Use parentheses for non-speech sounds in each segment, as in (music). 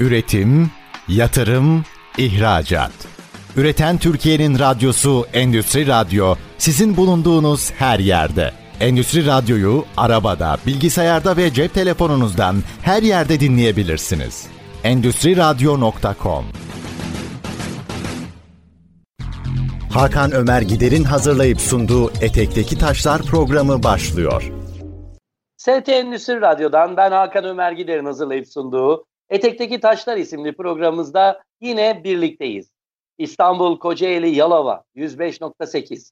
Üretim, yatırım, ihracat. Üreten Türkiye'nin radyosu Endüstri Radyo sizin bulunduğunuz her yerde. Endüstri Radyo'yu arabada, bilgisayarda ve cep telefonunuzdan her yerde dinleyebilirsiniz. Endüstri Radyo.com Hakan Ömer Gider'in hazırlayıp sunduğu Etekteki Taşlar programı başlıyor. ST Endüstri Radyo'dan ben Hakan Ömer Gider'in hazırlayıp sunduğu Etekteki Taşlar isimli programımızda yine birlikteyiz. İstanbul, Kocaeli, Yalova 105.8,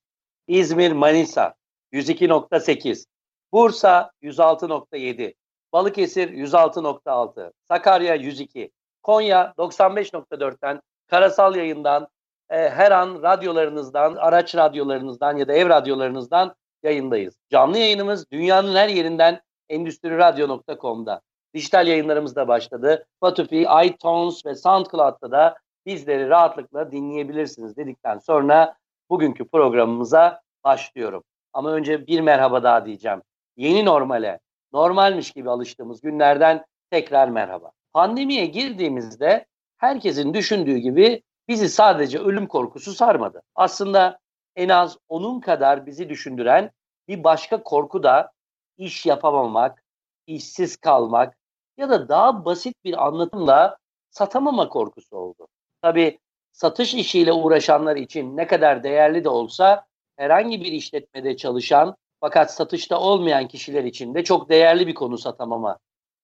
İzmir, Manisa 102.8, Bursa 106.7, Balıkesir 106.6, Sakarya 102, Konya 95.4'ten karasal yayından e, her an radyolarınızdan, araç radyolarınızdan ya da ev radyolarınızdan yayındayız. Canlı yayınımız dünyanın her yerinden endüstriradyo.com'da. Dijital yayınlarımız da başladı. Spotify, iTunes ve SoundCloud'da da bizleri rahatlıkla dinleyebilirsiniz dedikten sonra bugünkü programımıza başlıyorum. Ama önce bir merhaba daha diyeceğim. Yeni normale, normalmiş gibi alıştığımız günlerden tekrar merhaba. Pandemiye girdiğimizde herkesin düşündüğü gibi bizi sadece ölüm korkusu sarmadı. Aslında en az onun kadar bizi düşündüren bir başka korku da iş yapamamak, işsiz kalmak ya da daha basit bir anlatımla satamama korkusu oldu. Tabii satış işiyle uğraşanlar için ne kadar değerli de olsa herhangi bir işletmede çalışan fakat satışta olmayan kişiler için de çok değerli bir konu satamama.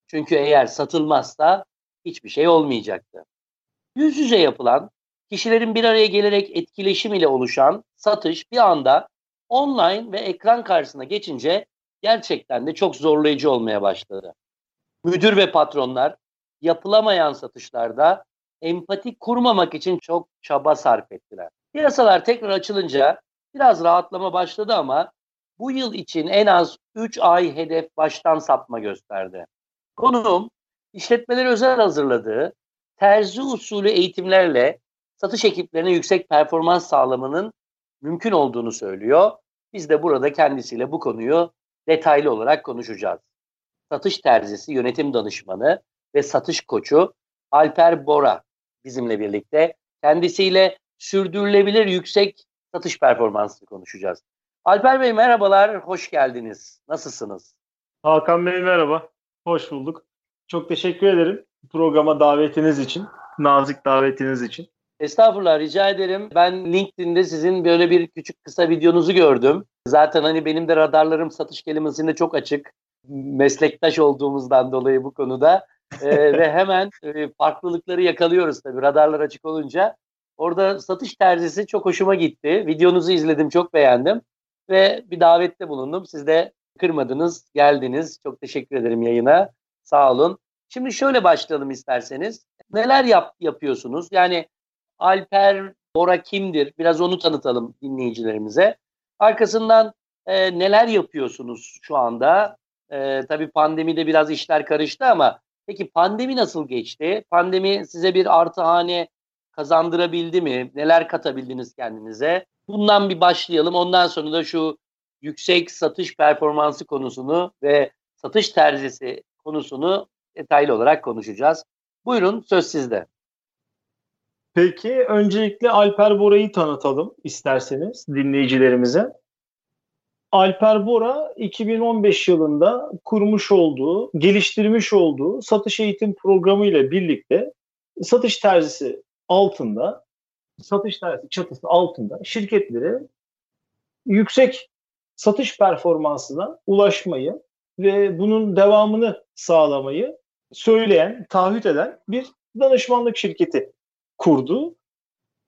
Çünkü eğer satılmazsa hiçbir şey olmayacaktı. Yüz yüze yapılan, kişilerin bir araya gelerek etkileşim ile oluşan satış bir anda online ve ekran karşısına geçince gerçekten de çok zorlayıcı olmaya başladı. Müdür ve patronlar yapılamayan satışlarda empati kurmamak için çok çaba sarf ettiler. Piyasalar tekrar açılınca biraz rahatlama başladı ama bu yıl için en az 3 ay hedef baştan sapma gösterdi. Konuğum işletmeler özel hazırladığı terzi usulü eğitimlerle satış ekiplerine yüksek performans sağlamanın mümkün olduğunu söylüyor. Biz de burada kendisiyle bu konuyu detaylı olarak konuşacağız. Satış terzisi, yönetim danışmanı ve satış koçu Alper Bora bizimle birlikte. Kendisiyle sürdürülebilir yüksek satış performansı konuşacağız. Alper Bey merhabalar, hoş geldiniz. Nasılsınız? Hakan Bey merhaba, hoş bulduk. Çok teşekkür ederim programa davetiniz için, nazik davetiniz için. Estağfurullah rica ederim. Ben LinkedIn'de sizin böyle bir küçük kısa videonuzu gördüm. Zaten hani benim de radarlarım satış kelimesinde çok açık. Meslektaş olduğumuzdan dolayı bu konuda. ee, (laughs) ve hemen e, farklılıkları yakalıyoruz tabii radarlar açık olunca. Orada satış terzisi çok hoşuma gitti. Videonuzu izledim, çok beğendim. Ve bir davette bulundum. Siz de kırmadınız, geldiniz. Çok teşekkür ederim yayına. Sağ olun. Şimdi şöyle başlayalım isterseniz. Neler yap, yapıyorsunuz? Yani Alper Bora kimdir? Biraz onu tanıtalım dinleyicilerimize. Arkasından e, neler yapıyorsunuz şu anda? E, tabii pandemide biraz işler karıştı ama peki pandemi nasıl geçti? Pandemi size bir artı hane kazandırabildi mi? Neler katabildiniz kendinize? Bundan bir başlayalım. Ondan sonra da şu yüksek satış performansı konusunu ve satış terzisi konusunu detaylı olarak konuşacağız. Buyurun söz sizde. Peki öncelikle Alper Bora'yı tanıtalım isterseniz dinleyicilerimize. Alper Bora 2015 yılında kurmuş olduğu, geliştirmiş olduğu satış eğitim programı ile birlikte satış terzisi altında, satış terzisi çatısı altında şirketlere yüksek satış performansına ulaşmayı ve bunun devamını sağlamayı söyleyen, taahhüt eden bir danışmanlık şirketi kurdu.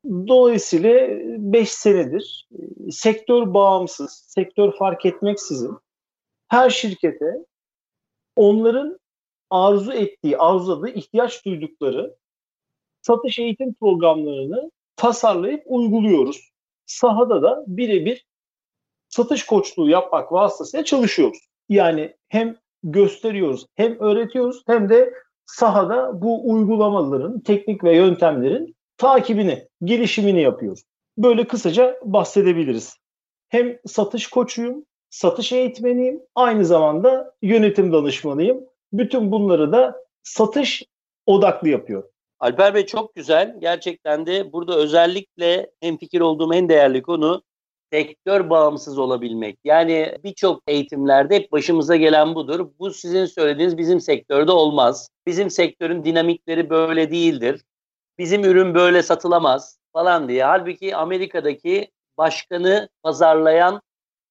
Dolayısıyla 5 senedir e, sektör bağımsız, sektör fark etmeksizin her şirkete onların arzu ettiği, arzuladığı, ihtiyaç duydukları satış eğitim programlarını tasarlayıp uyguluyoruz. Sahada da birebir satış koçluğu yapmak vasıtasıyla çalışıyoruz. Yani hem gösteriyoruz, hem öğretiyoruz hem de sahada bu uygulamaların, teknik ve yöntemlerin takibini, gelişimini yapıyoruz. Böyle kısaca bahsedebiliriz. Hem satış koçuyum, satış eğitmeniyim, aynı zamanda yönetim danışmanıyım. Bütün bunları da satış odaklı yapıyor. Alper Bey çok güzel. Gerçekten de burada özellikle en fikir olduğum en değerli konu sektör bağımsız olabilmek. Yani birçok eğitimlerde hep başımıza gelen budur. Bu sizin söylediğiniz bizim sektörde olmaz. Bizim sektörün dinamikleri böyle değildir. Bizim ürün böyle satılamaz falan diye. Halbuki Amerika'daki başkanı pazarlayan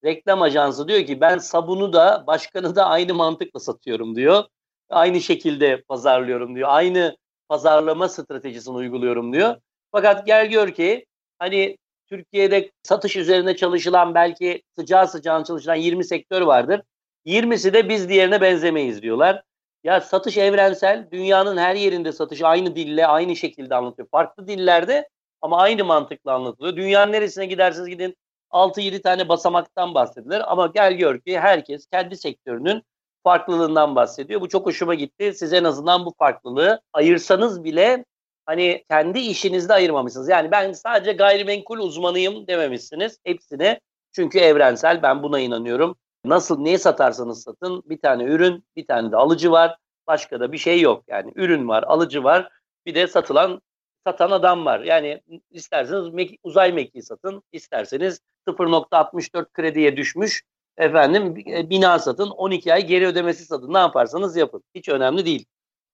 reklam ajansı diyor ki ben sabunu da başkanı da aynı mantıkla satıyorum diyor. Aynı şekilde pazarlıyorum diyor. Aynı pazarlama stratejisini uyguluyorum diyor. Fakat gel gör ki hani Türkiye'de satış üzerine çalışılan belki sıcağı sıcağına çalışılan 20 sektör vardır. 20'si de biz diğerine benzemeyiz diyorlar. Ya satış evrensel, dünyanın her yerinde satış aynı dille, aynı şekilde anlatıyor. Farklı dillerde ama aynı mantıkla anlatılıyor. Dünyanın neresine giderseniz gidin 6-7 tane basamaktan bahsedilir ama gel gör ki herkes kendi sektörünün farklılığından bahsediyor. Bu çok hoşuma gitti. Siz en azından bu farklılığı ayırsanız bile hani kendi işinizde ayırmamışsınız. Yani ben sadece gayrimenkul uzmanıyım dememişsiniz. Hepsine çünkü evrensel ben buna inanıyorum. Nasıl ne satarsanız satın bir tane ürün bir tane de alıcı var. Başka da bir şey yok. Yani ürün var, alıcı var. Bir de satılan satan adam var. Yani isterseniz mek- uzay mekiği satın, isterseniz 0.64 krediye düşmüş efendim e, bina satın, 12 ay geri ödemesi satın. Ne yaparsanız yapın. Hiç önemli değil.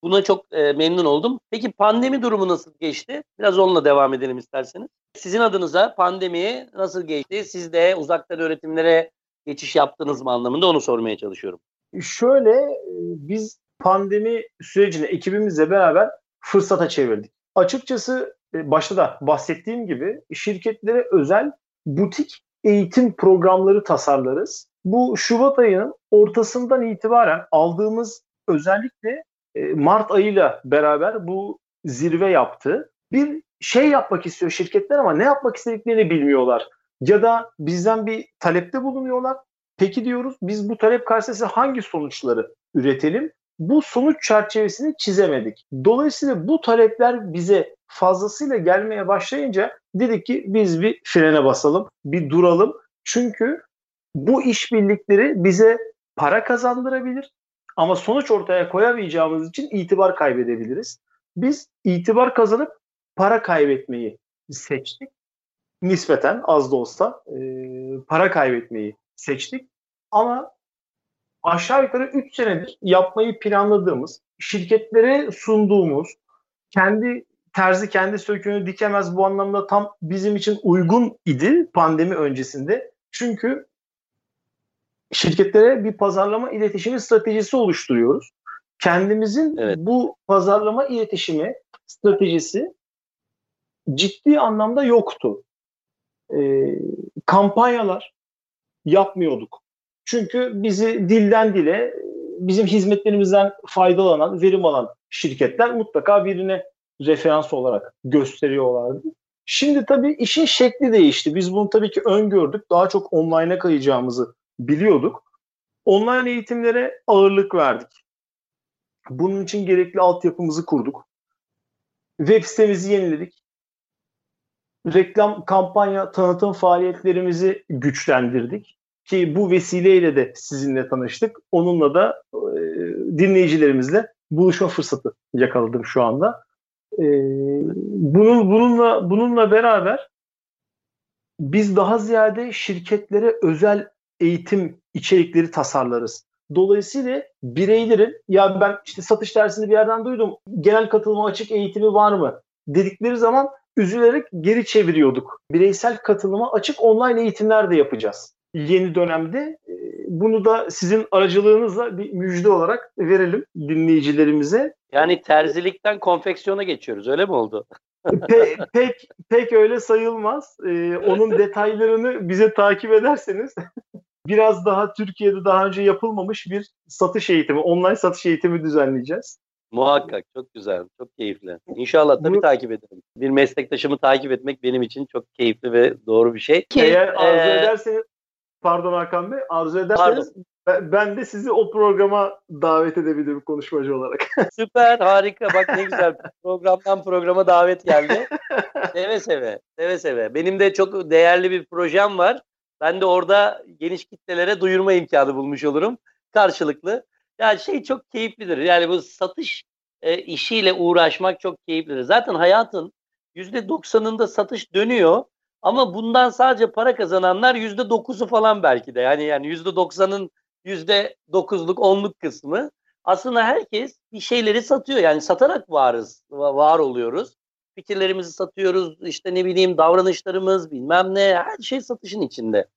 Buna çok e, memnun oldum. Peki pandemi durumu nasıl geçti? Biraz onunla devam edelim isterseniz. Sizin adınıza pandemi nasıl geçti? Siz de uzaktan öğretimlere geçiş yaptınız mı anlamında onu sormaya çalışıyorum. Şöyle e, biz pandemi sürecini ekibimizle beraber fırsata çevirdik. Açıkçası e, başta da bahsettiğim gibi şirketlere özel butik eğitim programları tasarlarız. Bu Şubat ayının ortasından itibaren aldığımız özellikle e, Mart ayıyla beraber bu zirve yaptı. Bir şey yapmak istiyor şirketler ama ne yapmak istediklerini bilmiyorlar. Ya da bizden bir talepte bulunuyorlar. Peki diyoruz biz bu talep karşısında hangi sonuçları üretelim? Bu sonuç çerçevesini çizemedik. Dolayısıyla bu talepler bize fazlasıyla gelmeye başlayınca dedik ki biz bir frene basalım, bir duralım. Çünkü bu işbirlikleri bize para kazandırabilir ama sonuç ortaya koyamayacağımız için itibar kaybedebiliriz. Biz itibar kazanıp para kaybetmeyi seçtik. Nispeten az da olsa e, para kaybetmeyi seçtik. Ama aşağı yukarı 3 senedir yapmayı planladığımız, şirketlere sunduğumuz, kendi terzi kendi söküğünü dikemez bu anlamda tam bizim için uygun idi pandemi öncesinde. Çünkü şirketlere bir pazarlama iletişimi stratejisi oluşturuyoruz. Kendimizin evet. bu pazarlama iletişimi stratejisi ciddi anlamda yoktu. E, kampanyalar yapmıyorduk. Çünkü bizi dilden dile bizim hizmetlerimizden faydalanan, verim alan şirketler mutlaka birine referans olarak gösteriyorlardı. Şimdi tabii işin şekli değişti. Biz bunu tabii ki öngördük. Daha çok online'a kayacağımızı biliyorduk. Online eğitimlere ağırlık verdik. Bunun için gerekli altyapımızı kurduk. Web sitemizi yeniledik. Reklam, kampanya, tanıtım faaliyetlerimizi güçlendirdik. Ki bu vesileyle de sizinle tanıştık. Onunla da e, dinleyicilerimizle buluşma fırsatı yakaladım şu anda. E, bunun bununla bununla beraber biz daha ziyade şirketlere özel eğitim içerikleri tasarlarız. Dolayısıyla bireylerin ya ben işte satış dersini bir yerden duydum. Genel katılıma açık eğitimi var mı? dedikleri zaman üzülerek geri çeviriyorduk. Bireysel katılıma açık online eğitimler de yapacağız. Yeni dönemde e, bunu da sizin aracılığınızla bir müjde olarak verelim dinleyicilerimize. Yani terzilikten konfeksiyona geçiyoruz öyle mi oldu? Pe, pek pek öyle sayılmaz. Ee, onun detaylarını bize takip ederseniz biraz daha Türkiye'de daha önce yapılmamış bir satış eğitimi, online satış eğitimi düzenleyeceğiz. Muhakkak çok güzel, çok keyifli. İnşallah tabii Bu, takip ederim. Bir meslektaşımı takip etmek benim için çok keyifli ve doğru bir şey. Eğer arzu ee, ederseniz, pardon Hakan Bey, arzu ederseniz pardon. ben de sizi o programa davet edebilirim konuşmacı olarak. (laughs) Süper, harika. Bak ne güzel. Programdan programa davet geldi. seve seve, seve seve. Benim de çok değerli bir projem var. Ben de orada geniş kitlelere duyurma imkanı bulmuş olurum. Karşılıklı. Yani şey çok keyiflidir. Yani bu satış e, işiyle uğraşmak çok keyiflidir. Zaten hayatın %90'ında satış dönüyor ama bundan sadece para kazananlar %9'u falan belki de. Yani yani %90'ın %9'luk 10'luk kısmı. Aslında herkes bir şeyleri satıyor. Yani satarak varız, var oluyoruz. Fikirlerimizi satıyoruz, işte ne bileyim davranışlarımız, bilmem ne, her şey satışın içinde.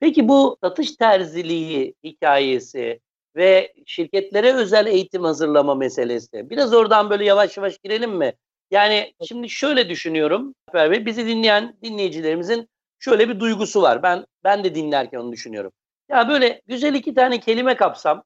Peki bu satış terziliği hikayesi ve şirketlere özel eğitim hazırlama meselesi. Biraz oradan böyle yavaş yavaş girelim mi? Yani şimdi şöyle düşünüyorum. Bey, bizi dinleyen dinleyicilerimizin şöyle bir duygusu var. Ben ben de dinlerken onu düşünüyorum. Ya böyle güzel iki tane kelime kapsam,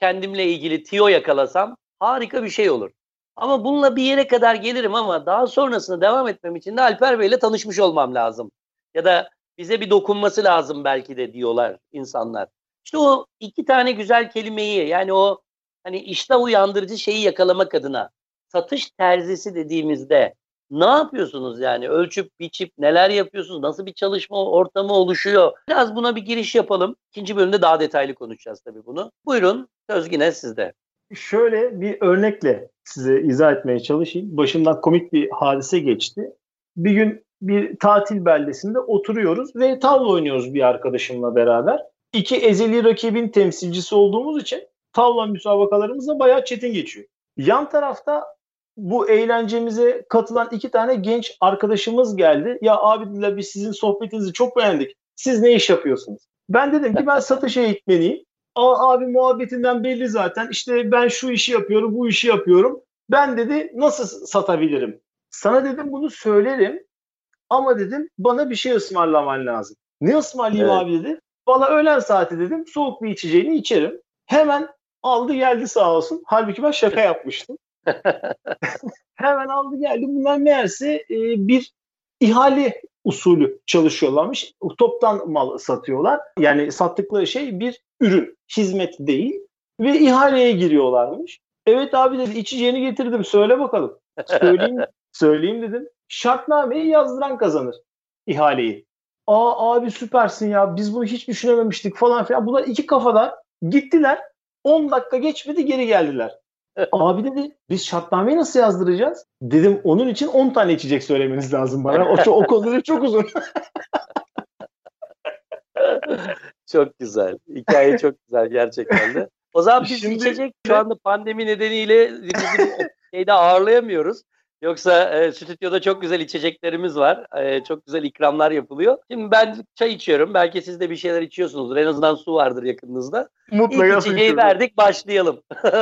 kendimle ilgili tiyo yakalasam harika bir şey olur. Ama bununla bir yere kadar gelirim ama daha sonrasında devam etmem için de Alper Bey ile tanışmış olmam lazım. Ya da bize bir dokunması lazım belki de diyorlar insanlar. İşte o iki tane güzel kelimeyi yani o hani iştah uyandırıcı şeyi yakalamak adına satış terzisi dediğimizde ne yapıyorsunuz yani? Ölçüp biçip neler yapıyorsunuz? Nasıl bir çalışma ortamı oluşuyor? Biraz buna bir giriş yapalım. İkinci bölümde daha detaylı konuşacağız tabii bunu. Buyurun söz yine sizde. Şöyle bir örnekle size izah etmeye çalışayım. Başımdan komik bir hadise geçti. Bir gün bir tatil beldesinde oturuyoruz ve tavla oynuyoruz bir arkadaşımla beraber. İki ezeli rakibin temsilcisi olduğumuz için tavla müsabakalarımız da bayağı çetin geçiyor. Yan tarafta bu eğlencemize katılan iki tane genç arkadaşımız geldi. Ya abi dediler biz sizin sohbetinizi çok beğendik. Siz ne iş yapıyorsunuz? Ben dedim ki ben satış eğitmeniyim. Aa, abi muhabbetinden belli zaten. İşte ben şu işi yapıyorum, bu işi yapıyorum. Ben dedi nasıl satabilirim? Sana dedim bunu söylerim. Ama dedim bana bir şey ısmarlaman lazım. Ne ısmarlayayım evet. abi dedi. Valla öğlen saati dedim soğuk bir içeceğini içerim. Hemen aldı geldi sağ olsun. Halbuki ben şaka (laughs) yapmıştım. Hemen aldı geldi. Bunlar meğerse e, bir ihale usulü çalışıyorlarmış. Toptan mal satıyorlar. Yani sattıkları şey bir ürün, hizmet değil. Ve ihaleye giriyorlarmış. Evet abi dedi içeceğini getirdim söyle bakalım. (laughs) Söyleyeyim, söyleyeyim dedim. Şartnameyi yazdıran kazanır ihaleyi. Aa abi süpersin ya biz bunu hiç düşünememiştik falan filan. Bunlar iki kafada gittiler. 10 dakika geçmedi geri geldiler. Abi dedi biz şartnameyi nasıl yazdıracağız? Dedim onun için 10 tane içecek söylemeniz lazım bana. O, o konuda çok uzun. (laughs) çok güzel. Hikaye çok güzel gerçekten de. O zaman biz Şimdi, içecek şu anda pandemi nedeniyle (laughs) şeyde ağırlayamıyoruz. Yoksa e, stüdyoda çok güzel içeceklerimiz var. E, çok güzel ikramlar yapılıyor. Şimdi ben çay içiyorum. Belki siz de bir şeyler içiyorsunuzdur. En azından su vardır yakınınızda. Mutlaka İlk içeceği verdik başlayalım. (laughs)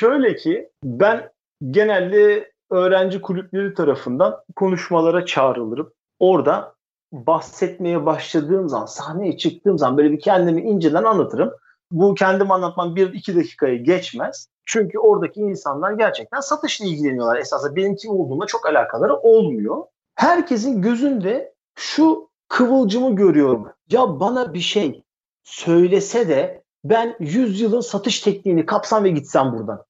Şöyle ki ben genelde öğrenci kulüpleri tarafından konuşmalara çağrılırım. Orada bahsetmeye başladığım zaman, sahneye çıktığım zaman böyle bir kendimi inceden anlatırım. Bu kendim anlatmam bir iki dakikayı geçmez. Çünkü oradaki insanlar gerçekten satışla ilgileniyorlar. Esasında benim kim olduğumla çok alakaları olmuyor. Herkesin gözünde şu kıvılcımı görüyorum. Ya bana bir şey söylese de ben 100 yılın satış tekniğini kapsam ve gitsem buradan.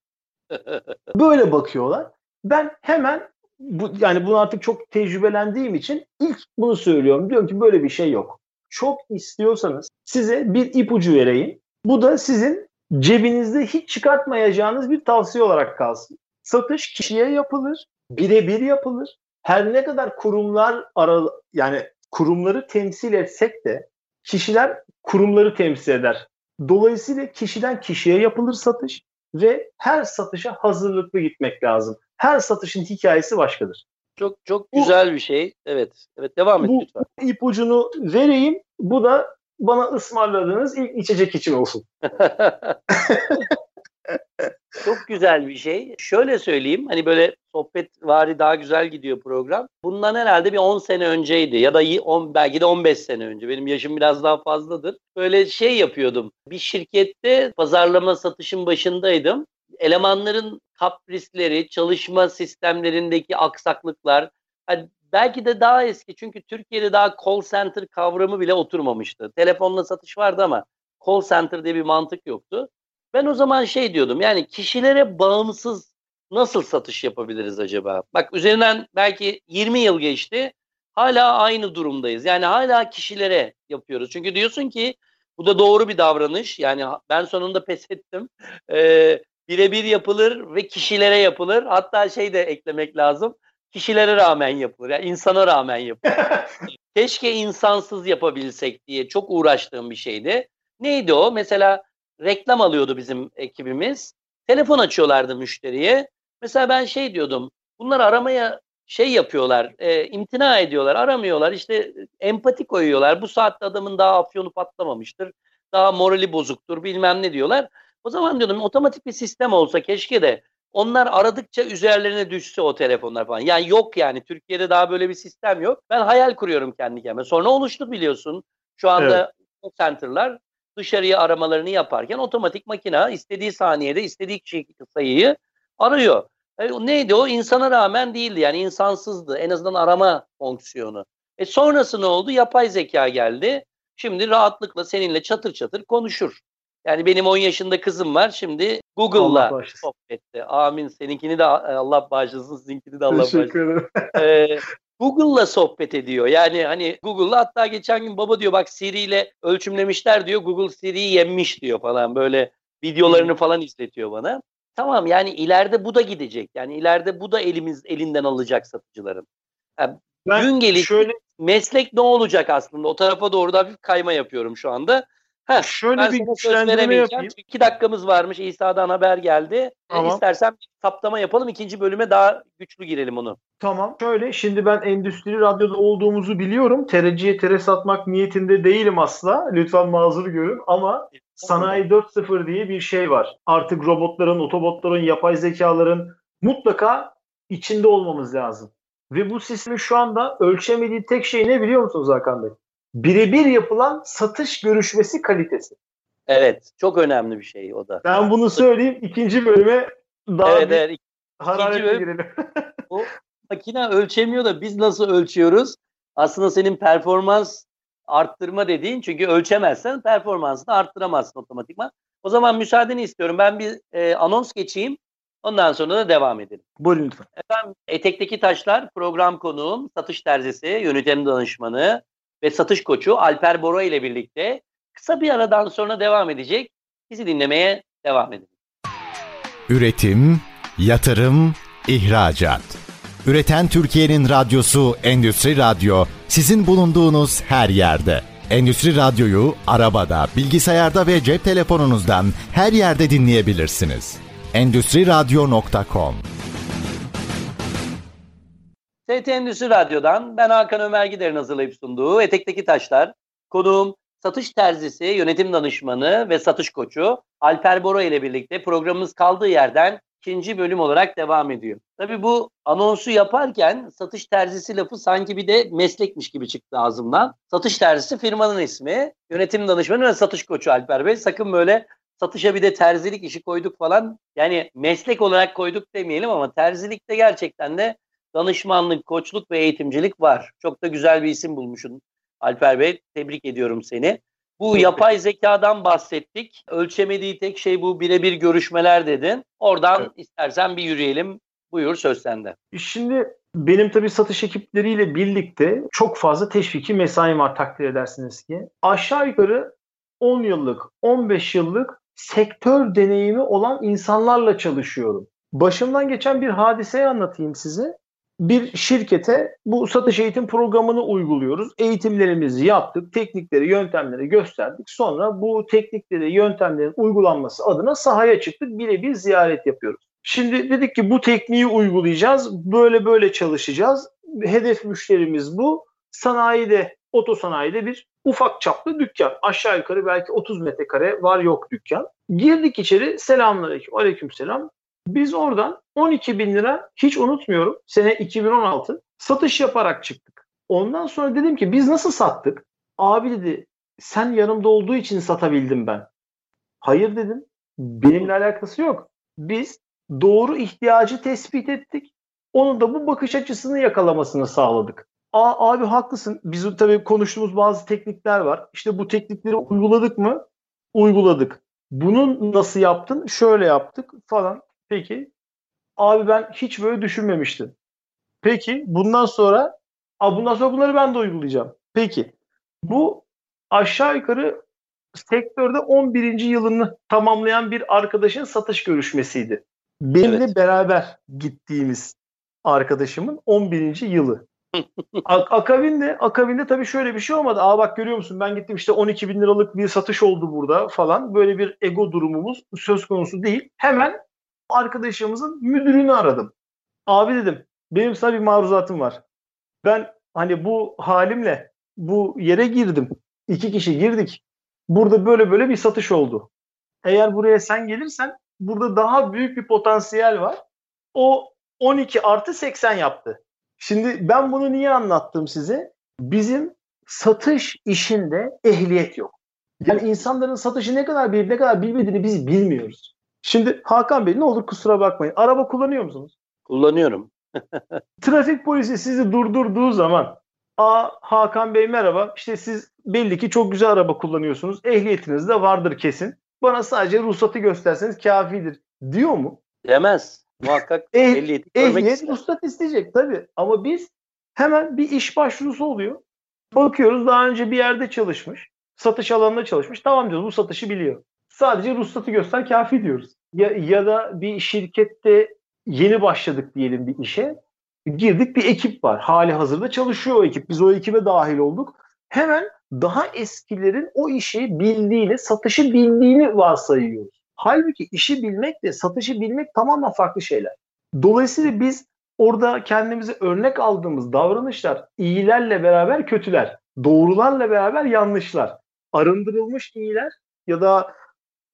(laughs) Böyle bakıyorlar. Ben hemen bu, yani bunu artık çok tecrübelendiğim için ilk bunu söylüyorum. Diyorum ki böyle bir şey yok. Çok istiyorsanız size bir ipucu vereyim. Bu da sizin cebinizde hiç çıkartmayacağınız bir tavsiye olarak kalsın. Satış kişiye yapılır, birebir yapılır. Her ne kadar kurumlar ara, yani kurumları temsil etsek de kişiler kurumları temsil eder. Dolayısıyla kişiden kişiye yapılır satış ve her satışa hazırlıklı gitmek lazım. Her satışın hikayesi başkadır. Çok çok güzel bu, bir şey. Evet. Evet devam et bu lütfen. ipucunu vereyim. Bu da bana ısmarladığınız ilk içecek için olsun. (laughs) Çok güzel bir şey. Şöyle söyleyeyim hani böyle sohbet vari daha güzel gidiyor program. Bundan herhalde bir 10 sene önceydi ya da 10, belki de 15 sene önce. Benim yaşım biraz daha fazladır. Böyle şey yapıyordum. Bir şirkette pazarlama satışın başındaydım. Elemanların kaprisleri, çalışma sistemlerindeki aksaklıklar, hani belki de daha eski çünkü Türkiye'de daha call center kavramı bile oturmamıştı. Telefonla satış vardı ama call center diye bir mantık yoktu. Ben o zaman şey diyordum yani kişilere bağımsız nasıl satış yapabiliriz acaba? Bak üzerinden belki 20 yıl geçti. Hala aynı durumdayız. Yani hala kişilere yapıyoruz. Çünkü diyorsun ki Bu da doğru bir davranış. Yani ben sonunda pes ettim. Ee, birebir yapılır ve kişilere yapılır. Hatta şey de eklemek lazım. Kişilere rağmen yapılır. Yani insana rağmen yapılır. (laughs) Keşke insansız yapabilsek diye çok uğraştığım bir şeydi. Neydi o? Mesela reklam alıyordu bizim ekibimiz. Telefon açıyorlardı müşteriye. Mesela ben şey diyordum. Bunlar aramaya şey yapıyorlar, e, imtina ediyorlar, aramıyorlar. İşte empati koyuyorlar. Bu saatte adamın daha afyonu patlamamıştır. Daha morali bozuktur bilmem ne diyorlar. O zaman diyordum otomatik bir sistem olsa keşke de onlar aradıkça üzerlerine düşse o telefonlar falan. Yani yok yani Türkiye'de daha böyle bir sistem yok. Ben hayal kuruyorum kendi kendime. Sonra oluştu biliyorsun. Şu anda evet. center'lar dışarıya aramalarını yaparken otomatik makina istediği saniyede istediği sayıyı arıyor. E, neydi o? İnsana rağmen değildi yani insansızdı. En azından arama fonksiyonu. E sonrası ne oldu? Yapay zeka geldi. Şimdi rahatlıkla seninle çatır çatır konuşur. Yani benim 10 yaşında kızım var. Şimdi Google'la sohbette. Amin. Seninkini de Allah bağışlasın. Sizinkini de Allah bağışlasın. ee, Google'la sohbet ediyor. Yani hani Google'la hatta geçen gün baba diyor bak Siri ile ölçümlemişler diyor. Google Siri'yi yenmiş diyor falan. Böyle videolarını falan izletiyor bana. Tamam yani ileride bu da gidecek. Yani ileride bu da elimiz elinden alacak satıcıların. Yani ben gün gelecek şöyle... meslek ne olacak aslında? O tarafa doğru da bir kayma yapıyorum şu anda. Heh, Şöyle ben bir güçlendirme yapayım. İki dakikamız varmış. İsa'dan haber geldi. Tamam. E, istersen bir saptama yapalım. İkinci bölüme daha güçlü girelim onu. Tamam. Şöyle şimdi ben endüstri radyoda olduğumuzu biliyorum. Tereciye tere satmak niyetinde değilim asla. Lütfen mazur görün ama Sanayi 4.0 diye bir şey var. Artık robotların, otobotların, yapay zekaların mutlaka içinde olmamız lazım. Ve bu sistemin şu anda ölçemediği tek şey ne biliyor musunuz Hakan Bey? Birebir yapılan satış görüşmesi kalitesi. Evet, çok önemli bir şey o da. Ben bunu söyleyeyim. ikinci bölüme daha evet, bir evet. hararetle bölüm, girelim. (laughs) o makine ölçemiyor da biz nasıl ölçüyoruz? Aslında senin performans arttırma dediğin çünkü ölçemezsen performansını arttıramazsın otomatikman. O zaman müsaadeni istiyorum. Ben bir e, anons geçeyim. Ondan sonra da devam edelim. Buyurun lütfen. Efendim, Etek'teki Taşlar program konuğum, satış terzisi, yönetim danışmanı, ve satış koçu Alper Bora ile birlikte kısa bir aradan sonra devam edecek. Bizi dinlemeye devam edin. Üretim, yatırım, ihracat. Üreten Türkiye'nin radyosu Endüstri Radyo sizin bulunduğunuz her yerde. Endüstri Radyo'yu arabada, bilgisayarda ve cep telefonunuzdan her yerde dinleyebilirsiniz. Endüstri Radyo.com TT Endüstri Radyo'dan ben Hakan Ömer Gider'in hazırlayıp sunduğu Etekteki Taşlar. Konuğum satış terzisi, yönetim danışmanı ve satış koçu Alper Bora ile birlikte programımız kaldığı yerden ikinci bölüm olarak devam ediyor. Tabii bu anonsu yaparken satış terzisi lafı sanki bir de meslekmiş gibi çıktı ağzımdan. Satış terzisi firmanın ismi. Yönetim danışmanı ve satış koçu Alper Bey. Sakın böyle satışa bir de terzilik işi koyduk falan. Yani meslek olarak koyduk demeyelim ama terzilikte gerçekten de danışmanlık, koçluk ve eğitimcilik var. Çok da güzel bir isim bulmuşsun Alper Bey. Tebrik ediyorum seni. Bu yapay zekadan bahsettik. Ölçemediği tek şey bu birebir görüşmeler dedin. Oradan evet. istersen bir yürüyelim. Buyur söz sende. Şimdi benim tabii satış ekipleriyle birlikte çok fazla teşviki mesai var takdir edersiniz ki. Aşağı yukarı 10 yıllık, 15 yıllık sektör deneyimi olan insanlarla çalışıyorum. Başımdan geçen bir hadiseyi anlatayım size bir şirkete bu satış eğitim programını uyguluyoruz. Eğitimlerimizi yaptık, teknikleri, yöntemleri gösterdik. Sonra bu teknikleri, yöntemlerin uygulanması adına sahaya çıktık. Birebir ziyaret yapıyoruz. Şimdi dedik ki bu tekniği uygulayacağız. Böyle böyle çalışacağız. Hedef müşterimiz bu. Sanayide, otosanayide bir ufak çaplı dükkan. Aşağı yukarı belki 30 metrekare var yok dükkan. Girdik içeri. Selamünaleyküm. Aleykümselam. Biz oradan 12 bin lira hiç unutmuyorum sene 2016 satış yaparak çıktık. Ondan sonra dedim ki biz nasıl sattık? Abi dedi sen yanımda olduğu için satabildim ben. Hayır dedim. Benimle alakası yok. Biz doğru ihtiyacı tespit ettik. Onun da bu bakış açısını yakalamasını sağladık. Aa, abi haklısın. Biz tabii konuştuğumuz bazı teknikler var. İşte bu teknikleri uyguladık mı? Uyguladık. Bunu nasıl yaptın? Şöyle yaptık falan. Peki. Abi ben hiç böyle düşünmemiştim. Peki bundan sonra Abi bundan sonra bunları ben de uygulayacağım. Peki. Bu aşağı yukarı sektörde 11. yılını tamamlayan bir arkadaşın satış görüşmesiydi. Benimle evet. beraber gittiğimiz arkadaşımın 11. yılı. (laughs) akabinde, akabinde tabii şöyle bir şey olmadı. Aa bak görüyor musun ben gittim işte 12 bin liralık bir satış oldu burada falan. Böyle bir ego durumumuz söz konusu değil. Hemen arkadaşımızın müdürünü aradım. Abi dedim benim sana bir maruzatım var. Ben hani bu halimle bu yere girdim. İki kişi girdik. Burada böyle böyle bir satış oldu. Eğer buraya sen gelirsen burada daha büyük bir potansiyel var. O 12 artı 80 yaptı. Şimdi ben bunu niye anlattım size? Bizim satış işinde ehliyet yok. Yani insanların satışı ne kadar bilip ne kadar bilmediğini biz bilmiyoruz. Şimdi Hakan Bey ne olur kusura bakmayın. Araba kullanıyor musunuz? Kullanıyorum. (laughs) Trafik polisi sizi durdurduğu zaman A Hakan Bey merhaba. İşte siz belli ki çok güzel araba kullanıyorsunuz. Ehliyetiniz de vardır kesin. Bana sadece ruhsatı gösterseniz kafidir diyor mu? Demez. Muhakkak (laughs) eh, ehliyeti Ehliyet ister. ruhsat isteyecek tabii. Ama biz hemen bir iş başvurusu oluyor. Bakıyoruz daha önce bir yerde çalışmış. Satış alanında çalışmış. Tamam diyoruz bu satışı biliyor. Sadece ruhsatı göster kafi diyoruz. Ya, ya da bir şirkette yeni başladık diyelim bir işe. Girdik bir ekip var. Hali hazırda çalışıyor o ekip. Biz o ekibe dahil olduk. Hemen daha eskilerin o işi bildiğini, satışı bildiğini varsayıyoruz. Halbuki işi bilmekle satışı bilmek tamamen farklı şeyler. Dolayısıyla biz orada kendimize örnek aldığımız davranışlar iyilerle beraber kötüler, doğrularla beraber yanlışlar. Arındırılmış iyiler ya da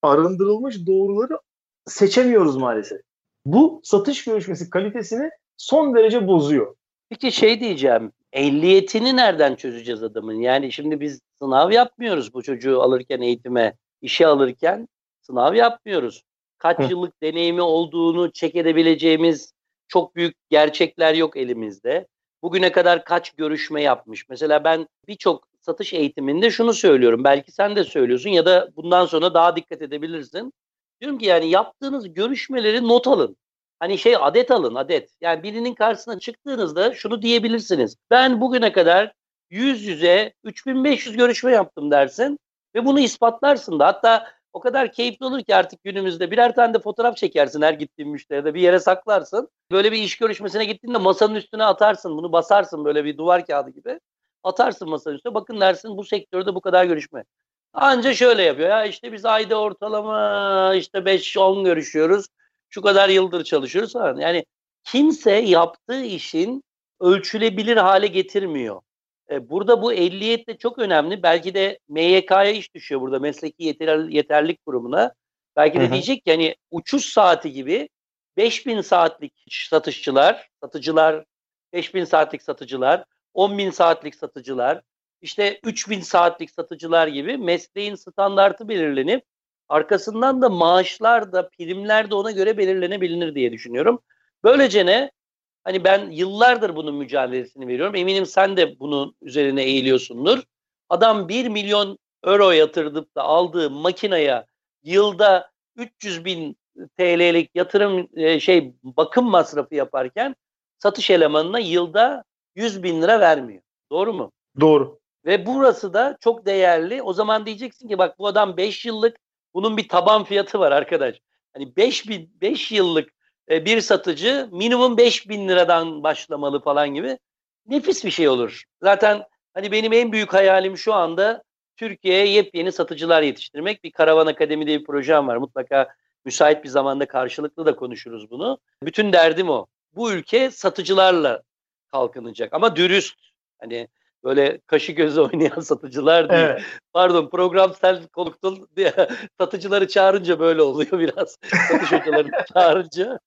arındırılmış doğruları seçemiyoruz maalesef. Bu satış görüşmesi kalitesini son derece bozuyor. Peki şey diyeceğim. Ehliyetini nereden çözeceğiz adamın? Yani şimdi biz sınav yapmıyoruz bu çocuğu alırken eğitime, işe alırken sınav yapmıyoruz. Kaç Hı. yıllık deneyimi olduğunu çek edebileceğimiz çok büyük gerçekler yok elimizde. Bugüne kadar kaç görüşme yapmış? Mesela ben birçok satış eğitiminde şunu söylüyorum. Belki sen de söylüyorsun ya da bundan sonra daha dikkat edebilirsin. Diyorum ki yani yaptığınız görüşmeleri not alın. Hani şey adet alın adet. Yani birinin karşısına çıktığınızda şunu diyebilirsiniz. Ben bugüne kadar yüz yüze 3500 görüşme yaptım dersin ve bunu ispatlarsın da. Hatta o kadar keyifli olur ki artık günümüzde birer tane de fotoğraf çekersin her gittiğin müşteride bir yere saklarsın. Böyle bir iş görüşmesine gittiğinde masanın üstüne atarsın bunu basarsın böyle bir duvar kağıdı gibi. Atarsın masanın üstüne bakın dersin bu sektörde bu kadar görüşme. Anca şöyle yapıyor ya işte biz ayda ortalama işte 5-10 görüşüyoruz. Şu kadar yıldır çalışıyoruz falan. Yani kimse yaptığı işin ölçülebilir hale getirmiyor. E, burada bu ehliyet de çok önemli. Belki de MYK'ya iş düşüyor burada mesleki yeter, yeterlik kurumuna. Belki de Hı-hı. diyecek ki hani uçuş saati gibi 5000 saatlik satışçılar, satıcılar, 5000 saatlik satıcılar, 10.000 saatlik satıcılar, işte 3000 saatlik satıcılar gibi mesleğin standartı belirlenip arkasından da maaşlar da primler de ona göre belirlenebilir diye düşünüyorum. Böylece ne? Hani ben yıllardır bunun mücadelesini veriyorum. Eminim sen de bunun üzerine eğiliyorsundur. Adam 1 milyon euro yatırdıp da aldığı makinaya yılda 300 bin TL'lik yatırım e, şey bakım masrafı yaparken satış elemanına yılda 100 bin lira vermiyor. Doğru mu? Doğru. Ve burası da çok değerli. O zaman diyeceksin ki bak bu adam 5 yıllık bunun bir taban fiyatı var arkadaş. Hani 5 bin 5 yıllık e, bir satıcı minimum 5 bin liradan başlamalı falan gibi nefis bir şey olur. Zaten hani benim en büyük hayalim şu anda Türkiye'ye yepyeni satıcılar yetiştirmek. Bir Karavan Akademi diye bir projem var. Mutlaka müsait bir zamanda karşılıklı da konuşuruz bunu. Bütün derdim o. Bu ülke satıcılarla kalkınacak ama dürüst. Hani böyle kaşı gözü (laughs) oynayan satıcılar değil. Evet. Pardon program sen konuktun diye (laughs) satıcıları çağırınca böyle oluyor (laughs) biraz. Satış hocalarını çağırınca.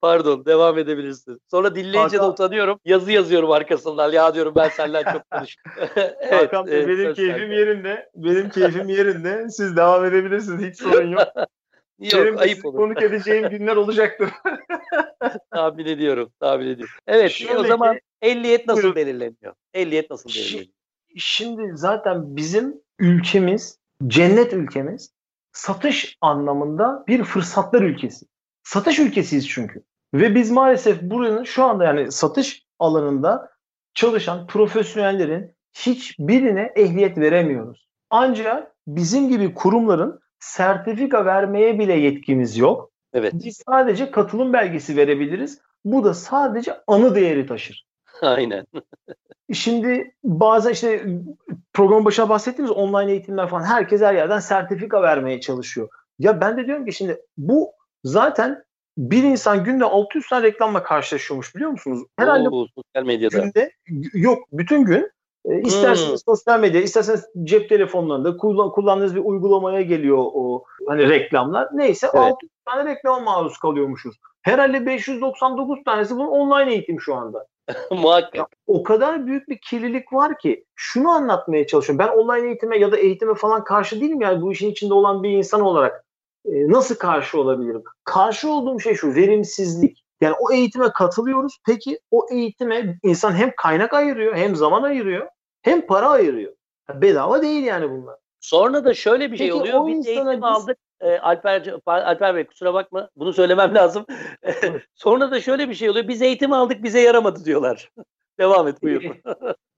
Pardon devam edebilirsin. Sonra dinleyince Hakan, de utanıyorum. Yazı yazıyorum arkasından. Ya diyorum ben senden çok konuştum. evet, Hakan evet, benim keyfim sende. yerinde. Benim keyfim yerinde. Siz devam edebilirsiniz. Hiç sorun yok. Yok Benim ayıp olur. konuk edeceğim günler olacaktır. tahmin ediyorum. Tahmin ediyorum. Evet Şöyle o zaman ehliyet nasıl buyurun. belirleniyor? Ehliyet nasıl belirleniyor? Şimdi zaten bizim ülkemiz, cennet ülkemiz satış anlamında bir fırsatlar ülkesi. Satış ülkesiyiz çünkü. Ve biz maalesef buranın şu anda yani satış alanında çalışan profesyonellerin hiçbirine ehliyet veremiyoruz. Ancak bizim gibi kurumların sertifika vermeye bile yetkimiz yok. Evet. Biz sadece katılım belgesi verebiliriz. Bu da sadece anı değeri taşır. (laughs) Aynen. Şimdi bazen işte program başına bahsettiğimiz online eğitimler falan herkes her yerden sertifika vermeye çalışıyor. Ya ben de diyorum ki şimdi bu zaten bir insan günde 600 tane reklamla karşılaşıyormuş biliyor musunuz? Herhalde Oo, sosyal medyada. Günde, yok bütün gün e, isterseniz hmm. sosyal medya, isterseniz cep telefonlarında kullan, kullandığınız bir uygulamaya geliyor o hani reklamlar. Neyse evet. 600 tane reklama maruz kalıyormuşuz. Herhalde 599 tanesi bunun online eğitim şu anda. (laughs) Muhakkak. Ya, o kadar büyük bir kirlilik var ki şunu anlatmaya çalışıyorum. Ben online eğitime ya da eğitime falan karşı değilim yani bu işin içinde olan bir insan olarak e, nasıl karşı olabilirim? Karşı olduğum şey şu verimsizlik. Yani o eğitime katılıyoruz. Peki o eğitime insan hem kaynak ayırıyor hem zaman ayırıyor hem para ayırıyor. Bedava değil yani bunlar. Sonra da şöyle bir şey Peki, oluyor. Biz eğitim biz... aldık. E, Alper, Alper Bey kusura bakma bunu söylemem (laughs) lazım. (laughs) Sonra da şöyle bir şey oluyor. Biz eğitim aldık bize yaramadı diyorlar. (laughs) Devam et buyur.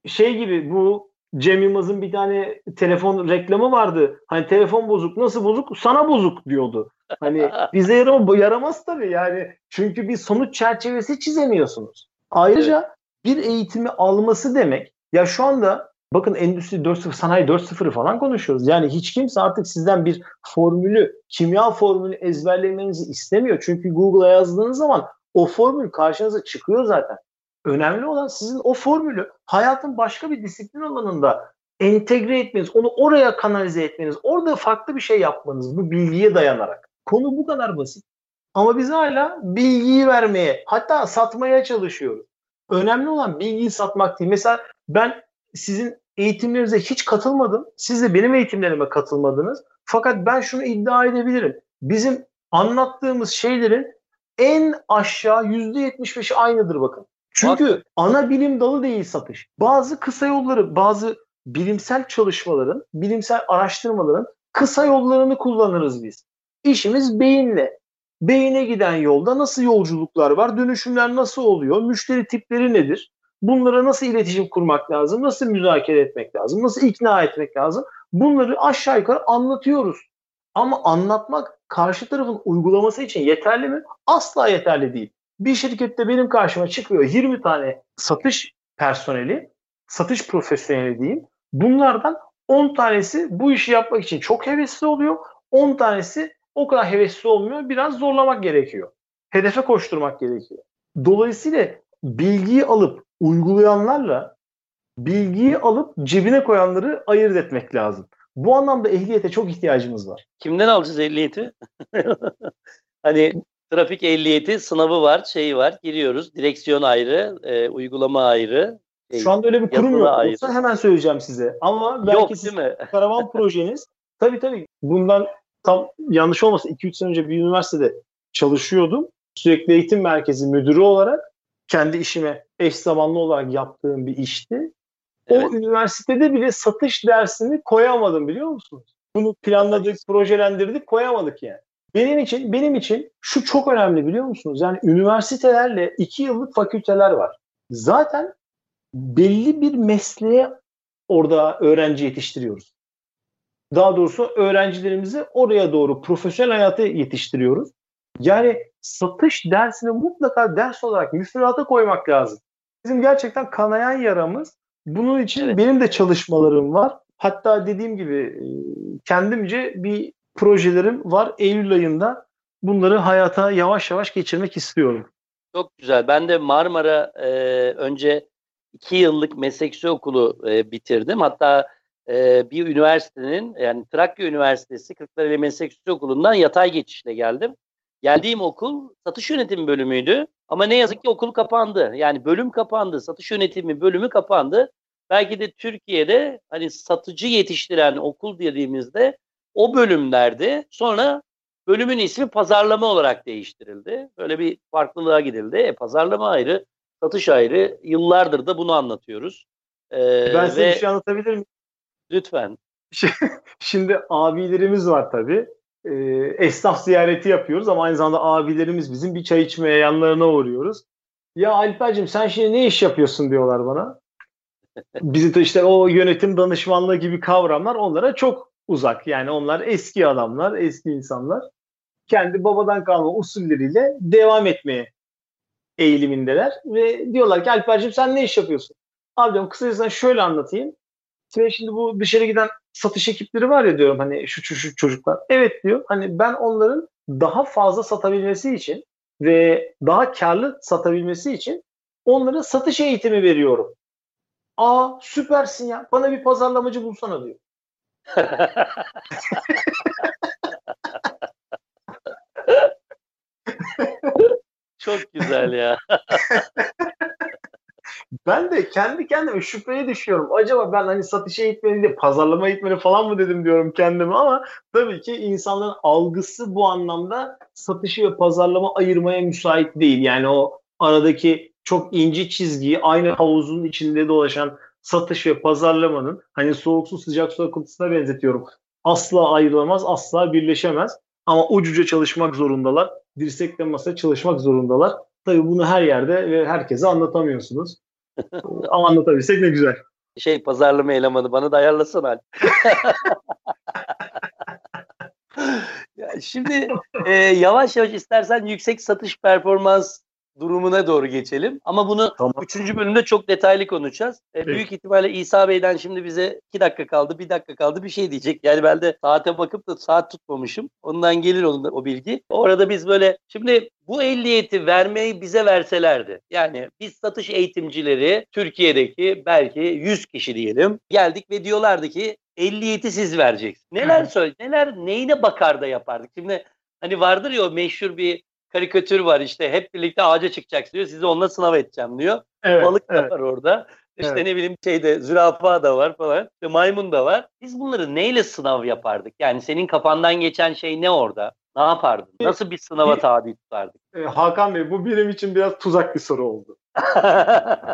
şey gibi bu Cem Yılmaz'ın bir tane telefon reklamı vardı. Hani telefon bozuk nasıl bozuk? Sana bozuk diyordu. Hani bize yaramaz, yaramaz tabii yani. Çünkü bir sonuç çerçevesi çizemiyorsunuz. Ayrıca evet. bir eğitimi alması demek ya şu anda bakın Endüstri 4.0, Sanayi 4.0'ı falan konuşuyoruz. Yani hiç kimse artık sizden bir formülü, kimya formülü ezberlemenizi istemiyor. Çünkü Google'a yazdığınız zaman o formül karşınıza çıkıyor zaten. Önemli olan sizin o formülü hayatın başka bir disiplin alanında entegre etmeniz, onu oraya kanalize etmeniz, orada farklı bir şey yapmanız bu bilgiye dayanarak. Konu bu kadar basit. Ama biz hala bilgiyi vermeye, hatta satmaya çalışıyoruz. Önemli olan bilgiyi satmak değil. Mesela ben sizin eğitimlerinize hiç katılmadım. Siz de benim eğitimlerime katılmadınız. Fakat ben şunu iddia edebilirim. Bizim anlattığımız şeylerin en aşağı %75'i aynıdır bakın. Çünkü Bak. ana bilim dalı değil satış. Bazı kısa yolları, bazı bilimsel çalışmaların, bilimsel araştırmaların kısa yollarını kullanırız biz. İşimiz beyinle. Beyine giden yolda nasıl yolculuklar var, dönüşümler nasıl oluyor, müşteri tipleri nedir? Bunlara nasıl iletişim kurmak lazım, nasıl müzakere etmek lazım, nasıl ikna etmek lazım? Bunları aşağı yukarı anlatıyoruz. Ama anlatmak karşı tarafın uygulaması için yeterli mi? Asla yeterli değil. Bir şirkette benim karşıma çıkıyor 20 tane satış personeli, satış profesyoneli diyeyim. Bunlardan 10 tanesi bu işi yapmak için çok hevesli oluyor. 10 tanesi o kadar hevesli olmuyor. Biraz zorlamak gerekiyor. Hedefe koşturmak gerekiyor. Dolayısıyla bilgiyi alıp uygulayanlarla bilgiyi alıp cebine koyanları ayırt etmek lazım. Bu anlamda ehliyete çok ihtiyacımız var. Kimden alacağız ehliyeti? (laughs) hani trafik ehliyeti sınavı var, şeyi var. Giriyoruz. Direksiyon ayrı, e, uygulama ayrı. Şey, Şu anda öyle bir kurum yok. Ayrı. Olsa hemen söyleyeceğim size. Ama belki yok, siz mi? (laughs) karavan projeniz tabii tabii bundan tam yanlış olmasın 2-3 sene önce bir üniversitede çalışıyordum. Sürekli eğitim merkezi müdürü olarak kendi işime eş zamanlı olarak yaptığım bir işti. Evet. O üniversitede bile satış dersini koyamadım biliyor musunuz? Bunu planladık, projelendirdik, koyamadık yani. Benim için benim için şu çok önemli biliyor musunuz? Yani üniversitelerle iki yıllık fakülteler var. Zaten belli bir mesleğe orada öğrenci yetiştiriyoruz. Daha doğrusu öğrencilerimizi oraya doğru profesyonel hayata yetiştiriyoruz. Yani satış dersini mutlaka ders olarak müfredata koymak lazım. Bizim gerçekten kanayan yaramız. Bunun için evet. benim de çalışmalarım var. Hatta dediğim gibi e, kendimce bir projelerim var. Eylül ayında bunları hayata yavaş yavaş geçirmek istiyorum. Çok güzel. Ben de Marmara e, önce iki yıllık meslek okulu e, bitirdim. Hatta e, bir üniversitenin yani Trakya Üniversitesi Kırklareli Meslek Okulu'ndan yatay geçişle geldim. Geldiğim okul satış yönetimi bölümüydü. Ama ne yazık ki okul kapandı. Yani bölüm kapandı. Satış yönetimi bölümü kapandı. Belki de Türkiye'de hani satıcı yetiştiren okul dediğimizde o bölümlerde sonra bölümün ismi pazarlama olarak değiştirildi. Böyle bir farklılığa gidildi. E, pazarlama ayrı, satış ayrı. Yıllardır da bunu anlatıyoruz. Ee, ben size ve... bir şey anlatabilir miyim? Lütfen. (laughs) Şimdi abilerimiz var tabii. Ee, esnaf ziyareti yapıyoruz ama aynı zamanda abilerimiz bizim bir çay içmeye yanlarına uğruyoruz. Ya Alper'cim sen şimdi ne iş yapıyorsun diyorlar bana. Bizim işte o yönetim danışmanlığı gibi kavramlar onlara çok uzak. Yani onlar eski adamlar, eski insanlar. Kendi babadan kalma usulleriyle devam etmeye eğilimindeler. Ve diyorlar ki Alper'cim sen ne iş yapıyorsun? Abi diyorum kısacası şöyle anlatayım. Ve şimdi bu dışarı giden satış ekipleri var ya diyorum hani şu, şu, şu çocuklar. Evet diyor hani ben onların daha fazla satabilmesi için ve daha karlı satabilmesi için onlara satış eğitimi veriyorum. Aa süpersin ya bana bir pazarlamacı bulsana diyor. (laughs) Çok güzel ya. (laughs) ben de kendi kendime şüpheye düşüyorum. Acaba ben hani satış eğitmeni de pazarlama eğitmeni falan mı dedim diyorum kendime ama tabii ki insanların algısı bu anlamda satışı ve pazarlama ayırmaya müsait değil. Yani o aradaki çok ince çizgiyi aynı havuzun içinde dolaşan satış ve pazarlamanın hani soğuk su sıcak su akıntısına benzetiyorum. Asla ayrılamaz, asla birleşemez. Ama ucuca çalışmak zorundalar. Dirsekle masaya çalışmak zorundalar. Tabii bunu her yerde ve herkese anlatamıyorsunuz. Ama anlatabilsek ne güzel. Şey pazarlama elemanı bana da ayarlasana. (laughs) Şimdi e, yavaş yavaş istersen yüksek satış performans durumuna doğru geçelim. Ama bunu tamam. üçüncü bölümde çok detaylı konuşacağız. E, büyük ihtimalle İsa Bey'den şimdi bize iki dakika kaldı, bir dakika kaldı bir şey diyecek. Yani ben de saate bakıp da saat tutmamışım. Ondan gelir onun, o bilgi. Orada biz böyle şimdi bu ehliyeti vermeyi bize verselerdi. Yani biz satış eğitimcileri Türkiye'deki belki 100 kişi diyelim geldik ve diyorlardı ki ehliyeti siz vereceksiniz. Neler söyle, neler neyine bakar da yapardık. Şimdi hani vardır ya o meşhur bir karikatür var işte hep birlikte ağaca çıkacaksın diyor. Sizi onunla sınav edeceğim diyor. Evet, Balık da evet. var orada. İşte evet. ne bileyim şeyde zürafa da var falan. İşte maymun da var. Biz bunları neyle sınav yapardık? Yani senin kafandan geçen şey ne orada? Ne yapardın? Nasıl bir sınava tabi tutardık? E, Hakan Bey bu benim için biraz tuzak bir soru oldu. (laughs)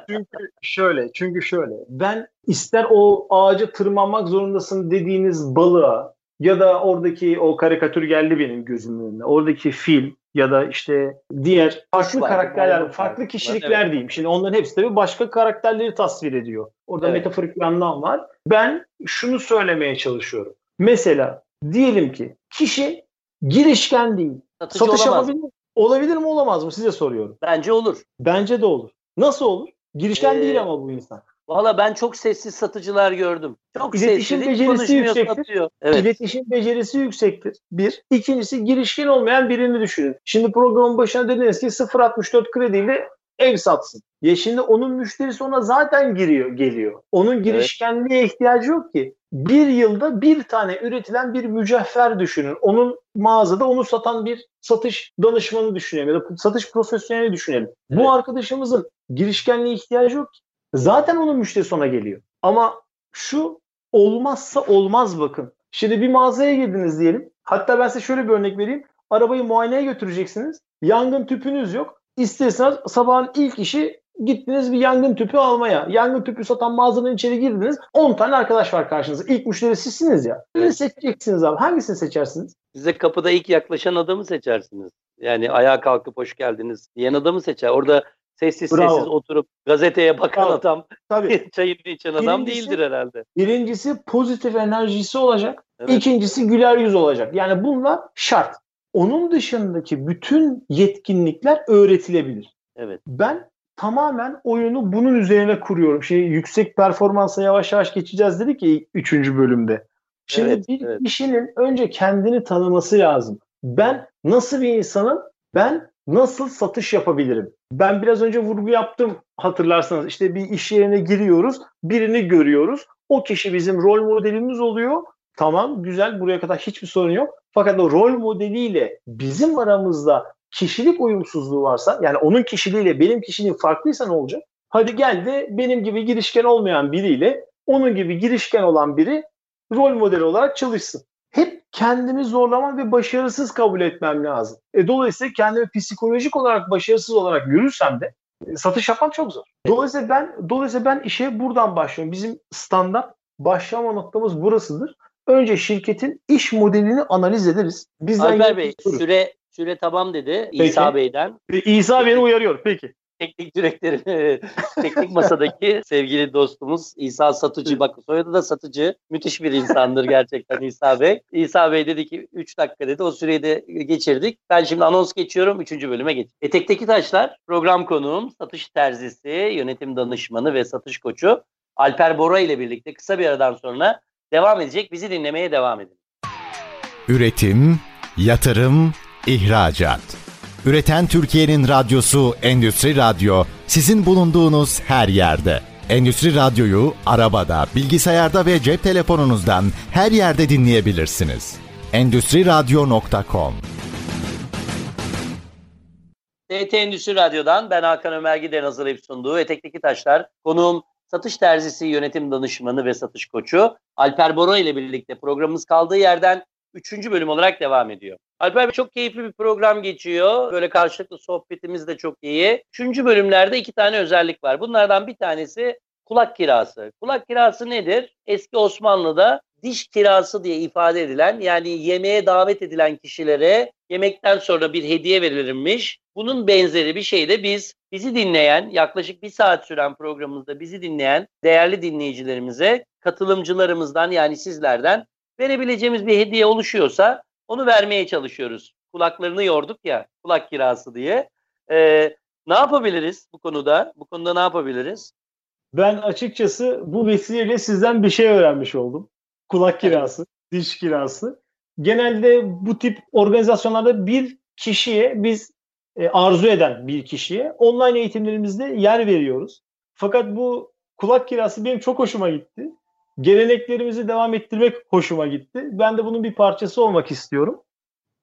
çünkü şöyle, çünkü şöyle. Ben ister o ağaca tırmanmak zorundasın dediğiniz balığa ya da oradaki o karikatür geldi benim gözümün önüne. Oradaki fil ya da işte diğer farklı var, karakterler, var, farklı var, kişilikler evet. diyeyim. Şimdi onların hepsi tabii başka karakterleri tasvir ediyor. Orada evet. metaforik bir anlam var. Ben şunu söylemeye çalışıyorum. Mesela diyelim ki kişi girişken değil. Satıcı Satış yapabilir mi? Olabilir mi olamaz mı? Size soruyorum. Bence olur. Bence de olur. Nasıl olur? Girişken ee, değil ama bu insan. Valla ben çok sessiz satıcılar gördüm. Çok İletişim sessiz. becerisi yüksektir. Satıyor. Evet. İletişim becerisi yüksektir. Bir. İkincisi girişken olmayan birini düşünün. Şimdi programın başına dediniz ki 0.64 krediyle ev satsın. Ya şimdi onun müşterisi ona zaten giriyor, geliyor. Onun girişkenliğe evet. ihtiyacı yok ki. Bir yılda bir tane üretilen bir mücevher düşünün. Onun mağazada onu satan bir satış danışmanı düşünelim ya da satış profesyoneli düşünelim. Evet. Bu arkadaşımızın girişkenliğe ihtiyacı yok ki. Zaten onun müşterisi ona geliyor. Ama şu olmazsa olmaz bakın. Şimdi bir mağazaya girdiniz diyelim. Hatta ben size şöyle bir örnek vereyim. Arabayı muayeneye götüreceksiniz. Yangın tüpünüz yok. İsterseniz sabahın ilk işi gittiniz bir yangın tüpü almaya. Yangın tüpü satan mağazanın içeri girdiniz. 10 tane arkadaş var karşınızda. İlk müşteri sizsiniz ya. Ne seçeceksiniz abi? Hangisini seçersiniz? Size kapıda ilk yaklaşan adamı seçersiniz. Yani ayağa kalkıp hoş geldiniz diyen adamı seçer. Orada sessiz Bravo. sessiz oturup gazeteye bakan Bravo. adam, Tabii. (laughs) çayını içen adam birincisi, değildir herhalde. Birincisi pozitif enerjisi olacak. Evet. İkincisi güler yüz olacak. Yani bunlar şart. Onun dışındaki bütün yetkinlikler öğretilebilir. Evet. Ben tamamen oyunu bunun üzerine kuruyorum. Şey yüksek performansa yavaş yavaş geçeceğiz dedik ya 3. bölümde. Şimdi evet, bir evet. kişinin önce kendini tanıması lazım. Ben nasıl bir insanım? Ben nasıl satış yapabilirim? Ben biraz önce vurgu yaptım hatırlarsanız. İşte bir iş yerine giriyoruz, birini görüyoruz. O kişi bizim rol modelimiz oluyor. Tamam, güzel. Buraya kadar hiçbir sorun yok. Fakat o rol modeliyle bizim aramızda kişilik uyumsuzluğu varsa, yani onun kişiliğiyle benim kişiliğim farklıysa ne olacak? Hadi gel de benim gibi girişken olmayan biriyle onun gibi girişken olan biri rol modeli olarak çalışsın kendimi zorlamam ve başarısız kabul etmem lazım. E, dolayısıyla kendimi psikolojik olarak başarısız olarak görürsem de e, satış yapmam çok zor. Dolayısıyla ben dolayısıyla ben işe buradan başlıyorum. Bizim standart başlama noktamız burasıdır. Önce şirketin iş modelini analiz ederiz. Bizden Alper Bey süre süre tamam dedi Peki. İsa Bey'den. İsa Bey'i uyarıyor. Peki. Teknik direktörü, (laughs) teknik masadaki sevgili dostumuz İsa Satıcı. Bak soyadı da Satıcı. Müthiş bir insandır gerçekten İsa Bey. İsa Bey dedi ki 3 dakika dedi. O süreyi de geçirdik. Ben şimdi anons geçiyorum. 3. bölüme geç. Etekteki Taşlar program konuğum satış terzisi, yönetim danışmanı ve satış koçu Alper Bora ile birlikte kısa bir aradan sonra devam edecek. Bizi dinlemeye devam edin. Üretim, yatırım, ihracat. Üreten Türkiye'nin radyosu Endüstri Radyo sizin bulunduğunuz her yerde. Endüstri Radyo'yu arabada, bilgisayarda ve cep telefonunuzdan her yerde dinleyebilirsiniz. Endüstri Radyo.com TT Endüstri Radyo'dan ben Hakan Ömer Gider'in hazırlayıp sunduğu Etekteki Taşlar konuğum satış terzisi yönetim danışmanı ve satış koçu Alper Bora ile birlikte programımız kaldığı yerden 3. bölüm olarak devam ediyor. Alper Bey çok keyifli bir program geçiyor. Böyle karşılıklı sohbetimiz de çok iyi. Üçüncü bölümlerde iki tane özellik var. Bunlardan bir tanesi kulak kirası. Kulak kirası nedir? Eski Osmanlı'da diş kirası diye ifade edilen yani yemeğe davet edilen kişilere yemekten sonra bir hediye verilirmiş. Bunun benzeri bir şey de biz bizi dinleyen yaklaşık bir saat süren programımızda bizi dinleyen değerli dinleyicilerimize katılımcılarımızdan yani sizlerden verebileceğimiz bir hediye oluşuyorsa onu vermeye çalışıyoruz. Kulaklarını yorduk ya kulak kirası diye. Ee, ne yapabiliriz bu konuda? Bu konuda ne yapabiliriz? Ben açıkçası bu vesileyle sizden bir şey öğrenmiş oldum. Kulak kirası, diş kirası. Genelde bu tip organizasyonlarda bir kişiye biz e, arzu eden bir kişiye online eğitimlerimizde yer veriyoruz. Fakat bu kulak kirası benim çok hoşuma gitti geleneklerimizi devam ettirmek hoşuma gitti. Ben de bunun bir parçası olmak istiyorum.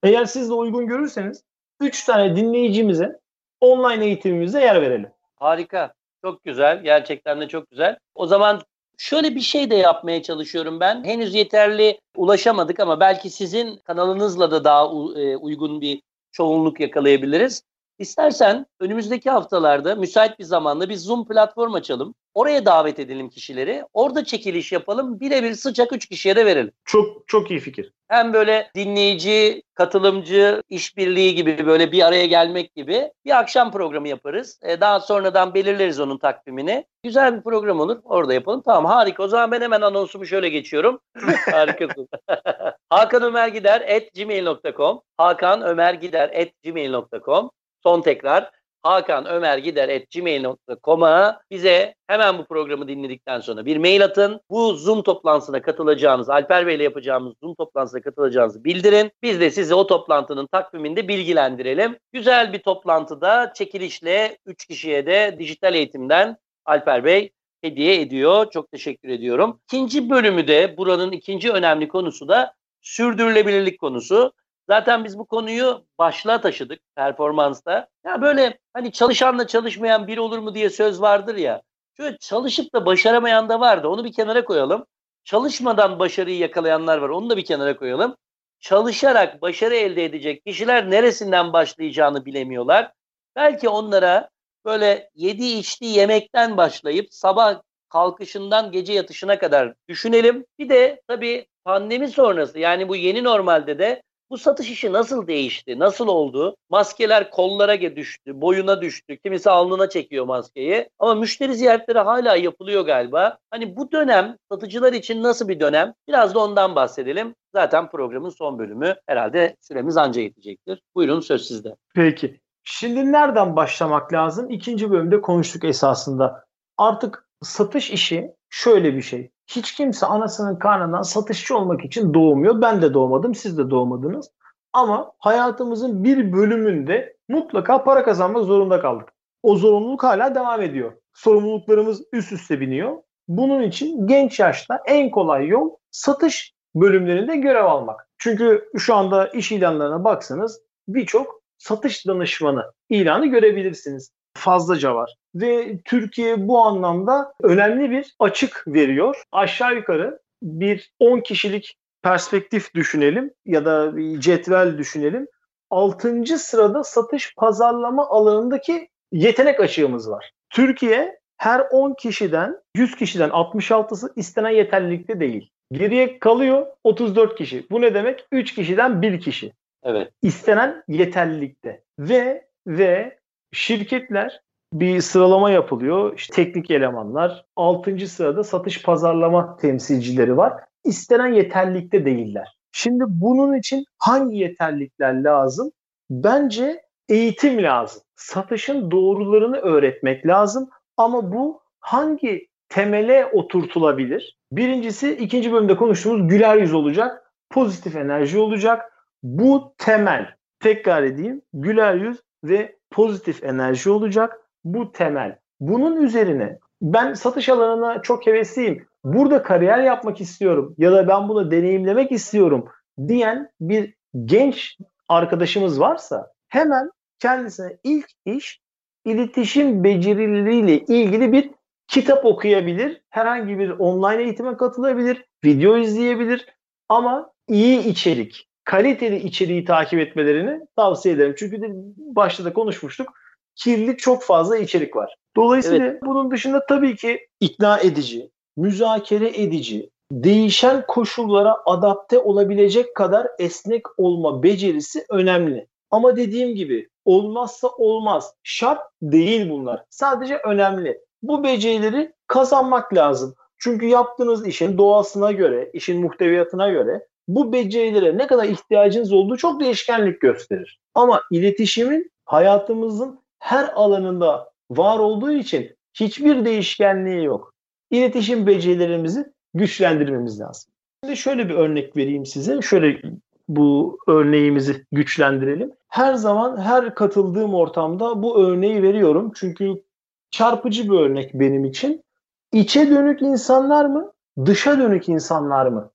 Eğer siz de uygun görürseniz 3 tane dinleyicimize online eğitimimize yer verelim. Harika. Çok güzel. Gerçekten de çok güzel. O zaman şöyle bir şey de yapmaya çalışıyorum ben. Henüz yeterli ulaşamadık ama belki sizin kanalınızla da daha e, uygun bir çoğunluk yakalayabiliriz. İstersen önümüzdeki haftalarda müsait bir zamanda bir Zoom platform açalım. Oraya davet edelim kişileri. Orada çekiliş yapalım. Birebir sıcak üç kişiye de verelim. Çok çok iyi fikir. Hem böyle dinleyici, katılımcı, işbirliği gibi böyle bir araya gelmek gibi bir akşam programı yaparız. Ee, daha sonradan belirleriz onun takvimini. Güzel bir program olur. Orada yapalım. Tamam harika. O zaman ben hemen anonsumu şöyle geçiyorum. (laughs) Harikasın. (laughs) Hakan Ömer Gider at gmail.com Hakan Ömer Gider at gmail.com Son tekrar Hakan Ömer Gider gmail.com'a bize hemen bu programı dinledikten sonra bir mail atın. Bu Zoom toplantısına katılacağınız, Alper Bey ile yapacağımız Zoom toplantısına katılacağınızı bildirin. Biz de sizi o toplantının takviminde bilgilendirelim. Güzel bir toplantıda çekilişle 3 kişiye de dijital eğitimden Alper Bey hediye ediyor. Çok teşekkür ediyorum. İkinci bölümü de buranın ikinci önemli konusu da sürdürülebilirlik konusu. Zaten biz bu konuyu başlığa taşıdık performansta. Ya böyle hani çalışanla çalışmayan bir olur mu diye söz vardır ya. Şöyle çalışıp da başaramayan da vardı. Onu bir kenara koyalım. Çalışmadan başarıyı yakalayanlar var. Onu da bir kenara koyalım. Çalışarak başarı elde edecek kişiler neresinden başlayacağını bilemiyorlar. Belki onlara böyle yedi içtiği yemekten başlayıp sabah kalkışından gece yatışına kadar düşünelim. Bir de tabii pandemi sonrası yani bu yeni normalde de bu satış işi nasıl değişti? Nasıl oldu? Maskeler kollara düştü, boyuna düştü. Kimisi alnına çekiyor maskeyi. Ama müşteri ziyaretleri hala yapılıyor galiba. Hani bu dönem satıcılar için nasıl bir dönem? Biraz da ondan bahsedelim. Zaten programın son bölümü herhalde süremiz anca yetecektir. Buyurun söz sizde. Peki. Şimdi nereden başlamak lazım? İkinci bölümde konuştuk esasında. Artık satış işi şöyle bir şey. Hiç kimse anasının karnından satışçı olmak için doğmuyor. Ben de doğmadım, siz de doğmadınız. Ama hayatımızın bir bölümünde mutlaka para kazanmak zorunda kaldık. O zorunluluk hala devam ediyor. Sorumluluklarımız üst üste biniyor. Bunun için genç yaşta en kolay yol satış bölümlerinde görev almak. Çünkü şu anda iş ilanlarına baksanız birçok satış danışmanı ilanı görebilirsiniz. Fazlaca var ve Türkiye bu anlamda önemli bir açık veriyor. Aşağı yukarı bir 10 kişilik perspektif düşünelim ya da bir cetvel düşünelim. 6. sırada satış pazarlama alanındaki yetenek açığımız var. Türkiye her 10 kişiden 100 kişiden 66'sı istenen yeterlilikte değil. Geriye kalıyor 34 kişi. Bu ne demek? 3 kişiden 1 kişi. Evet. İstenen yeterlilikte. Ve ve şirketler bir sıralama yapılıyor. İşte teknik elemanlar. 6. sırada satış pazarlama temsilcileri var. İstenen yeterlilikte değiller. Şimdi bunun için hangi yeterlilikler lazım? Bence eğitim lazım. Satışın doğrularını öğretmek lazım ama bu hangi temele oturtulabilir? Birincisi ikinci bölümde konuştuğumuz güler yüz olacak, pozitif enerji olacak. Bu temel. Tekrar edeyim. Güler yüz ve pozitif enerji olacak. Bu temel. Bunun üzerine ben satış alanına çok hevesliyim. Burada kariyer yapmak istiyorum ya da ben bunu deneyimlemek istiyorum diyen bir genç arkadaşımız varsa hemen kendisine ilk iş iletişim becerileriyle ilgili bir kitap okuyabilir, herhangi bir online eğitime katılabilir, video izleyebilir ama iyi içerik, kaliteli içeriği takip etmelerini tavsiye ederim. Çünkü de başta da konuşmuştuk. Kirli çok fazla içerik var. Dolayısıyla evet. bunun dışında tabii ki ikna edici, müzakere edici, değişen koşullara adapte olabilecek kadar esnek olma becerisi önemli. Ama dediğim gibi olmazsa olmaz. Şart değil bunlar. Sadece önemli. Bu becerileri kazanmak lazım. Çünkü yaptığınız işin doğasına göre, işin muhteviyatına göre bu becerilere ne kadar ihtiyacınız olduğu çok değişkenlik gösterir. Ama iletişimin hayatımızın her alanında var olduğu için hiçbir değişkenliği yok. İletişim becerilerimizi güçlendirmemiz lazım. Şimdi şöyle bir örnek vereyim size. Şöyle bu örneğimizi güçlendirelim. Her zaman her katıldığım ortamda bu örneği veriyorum. Çünkü çarpıcı bir örnek benim için. İçe dönük insanlar mı, dışa dönük insanlar mı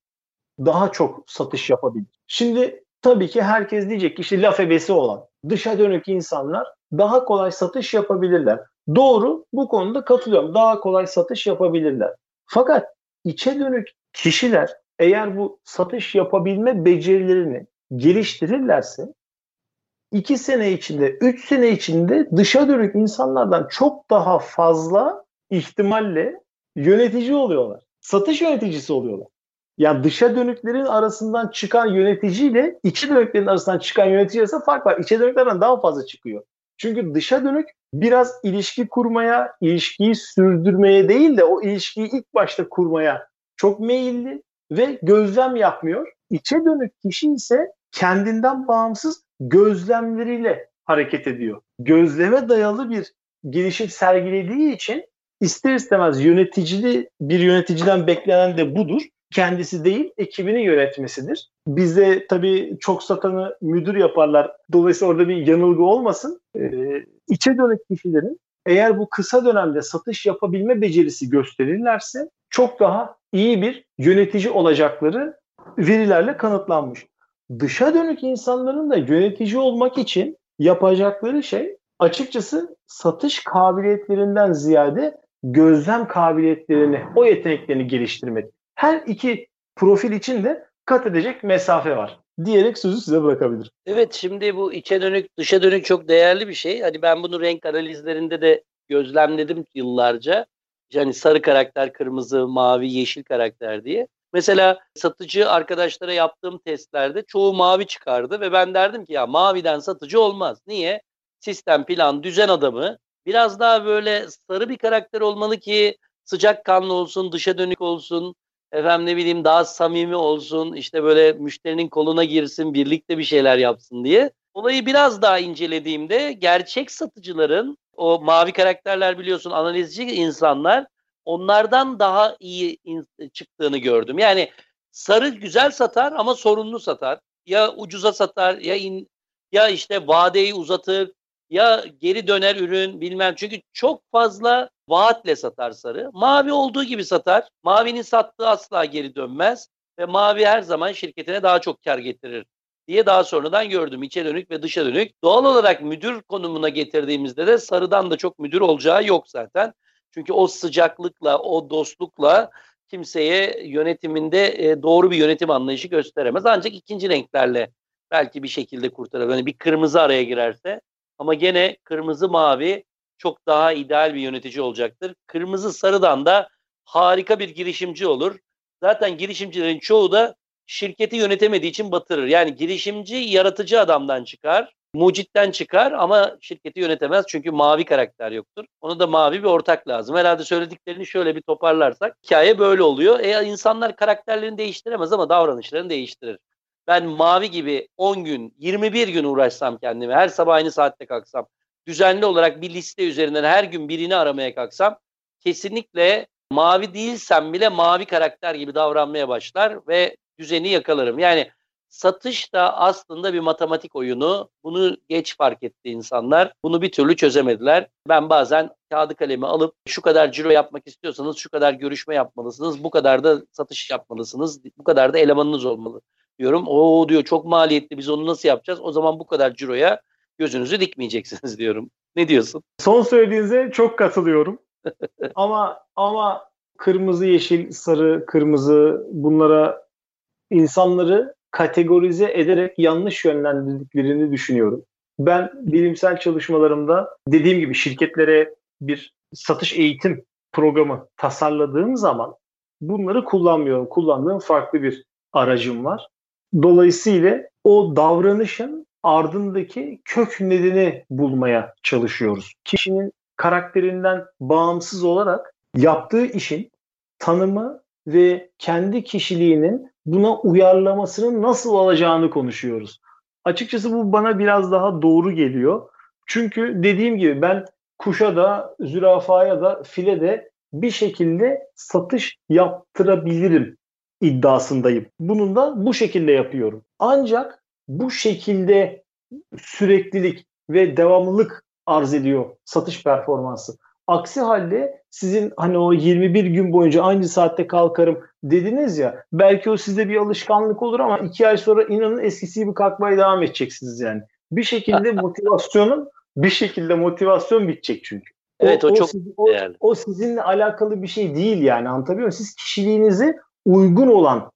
daha çok satış yapabilir? Şimdi tabii ki herkes diyecek ki işte laf ebesi olan dışa dönük insanlar daha kolay satış yapabilirler. Doğru bu konuda katılıyorum. Daha kolay satış yapabilirler. Fakat içe dönük kişiler eğer bu satış yapabilme becerilerini geliştirirlerse iki sene içinde, üç sene içinde dışa dönük insanlardan çok daha fazla ihtimalle yönetici oluyorlar. Satış yöneticisi oluyorlar. Ya yani dışa dönüklerin arasından çıkan yöneticiyle içe dönüklerin arasından çıkan yönetici arasında fark var. İçe dönüklerden daha fazla çıkıyor. Çünkü dışa dönük biraz ilişki kurmaya, ilişkiyi sürdürmeye değil de o ilişkiyi ilk başta kurmaya çok meyilli ve gözlem yapmıyor. İçe dönük kişi ise kendinden bağımsız gözlemleriyle hareket ediyor. Gözleme dayalı bir gelişim sergilediği için ister istemez yöneticili bir yöneticiden beklenen de budur. Kendisi değil, ekibini yönetmesidir. Bizde tabii çok satanı müdür yaparlar. Dolayısıyla orada bir yanılgı olmasın. Ee, içe dönük kişilerin eğer bu kısa dönemde satış yapabilme becerisi gösterirlerse çok daha iyi bir yönetici olacakları verilerle kanıtlanmış. Dışa dönük insanların da yönetici olmak için yapacakları şey açıkçası satış kabiliyetlerinden ziyade gözlem kabiliyetlerini, o yeteneklerini geliştirmek. Her iki profil için de kat edecek mesafe var diyerek sözü size bırakabilirim. Evet şimdi bu içe dönük dışa dönük çok değerli bir şey. Hani ben bunu renk analizlerinde de gözlemledim yıllarca. Yani sarı karakter, kırmızı, mavi, yeşil karakter diye. Mesela satıcı arkadaşlara yaptığım testlerde çoğu mavi çıkardı ve ben derdim ki ya maviden satıcı olmaz. Niye? Sistem, plan, düzen adamı biraz daha böyle sarı bir karakter olmalı ki sıcak kanlı olsun, dışa dönük olsun, efendim ne bileyim daha samimi olsun, işte böyle müşterinin koluna girsin, birlikte bir şeyler yapsın diye. Olayı biraz daha incelediğimde gerçek satıcıların o mavi karakterler biliyorsun analizci insanlar onlardan daha iyi çıktığını gördüm. Yani sarı güzel satar ama sorunlu satar. Ya ucuza satar ya in, ya işte vadeyi uzatır ya geri döner ürün bilmem. Çünkü çok fazla vaatle satar sarı. Mavi olduğu gibi satar. Mavinin sattığı asla geri dönmez ve mavi her zaman şirketine daha çok kar getirir diye daha sonradan gördüm. İçe dönük ve dışa dönük. Doğal olarak müdür konumuna getirdiğimizde de sarıdan da çok müdür olacağı yok zaten. Çünkü o sıcaklıkla, o dostlukla kimseye yönetiminde e, doğru bir yönetim anlayışı gösteremez. Ancak ikinci renklerle belki bir şekilde kurtarır. Yani bir kırmızı araya girerse ama gene kırmızı mavi çok daha ideal bir yönetici olacaktır. Kırmızı sarıdan da harika bir girişimci olur. Zaten girişimcilerin çoğu da şirketi yönetemediği için batırır. Yani girişimci yaratıcı adamdan çıkar. mucitten çıkar ama şirketi yönetemez çünkü mavi karakter yoktur. Ona da mavi bir ortak lazım. Herhalde söylediklerini şöyle bir toparlarsak hikaye böyle oluyor. E insanlar karakterlerini değiştiremez ama davranışlarını değiştirir. Ben mavi gibi 10 gün, 21 gün uğraşsam kendime, her sabah aynı saatte kalksam, düzenli olarak bir liste üzerinden her gün birini aramaya kalksam kesinlikle mavi değilsem bile mavi karakter gibi davranmaya başlar ve düzeni yakalarım. Yani satış da aslında bir matematik oyunu. Bunu geç fark etti insanlar. Bunu bir türlü çözemediler. Ben bazen kağıdı kalemi alıp şu kadar ciro yapmak istiyorsanız şu kadar görüşme yapmalısınız. Bu kadar da satış yapmalısınız. Bu kadar da elemanınız olmalı diyorum. O diyor çok maliyetli biz onu nasıl yapacağız? O zaman bu kadar ciroya gözünüzü dikmeyeceksiniz (laughs) diyorum. Ne diyorsun? Son söylediğinize çok katılıyorum. (laughs) ama ama kırmızı, yeşil, sarı, kırmızı bunlara insanları kategorize ederek yanlış yönlendirdiklerini düşünüyorum. Ben bilimsel çalışmalarımda dediğim gibi şirketlere bir satış eğitim programı tasarladığım zaman bunları kullanmıyorum. Kullandığım farklı bir aracım var. Dolayısıyla o davranışın ardındaki kök nedeni bulmaya çalışıyoruz. Kişinin karakterinden bağımsız olarak yaptığı işin tanımı ve kendi kişiliğinin buna uyarlamasının nasıl olacağını konuşuyoruz. Açıkçası bu bana biraz daha doğru geliyor. Çünkü dediğim gibi ben kuşa da, zürafaya da, file de bir şekilde satış yaptırabilirim iddiasındayım. Bunun da bu şekilde yapıyorum. Ancak bu şekilde süreklilik ve devamlılık arz ediyor satış performansı. Aksi halde sizin hani o 21 gün boyunca aynı saatte kalkarım dediniz ya belki o sizde bir alışkanlık olur ama iki ay sonra inanın eskisi gibi kalkmaya devam edeceksiniz yani. Bir şekilde (laughs) motivasyonun bir şekilde motivasyon bitecek çünkü. Evet o, o çok o, değerli. O, o sizinle alakalı bir şey değil yani anlatabiliyor muyum? Siz kişiliğinizi uygun olan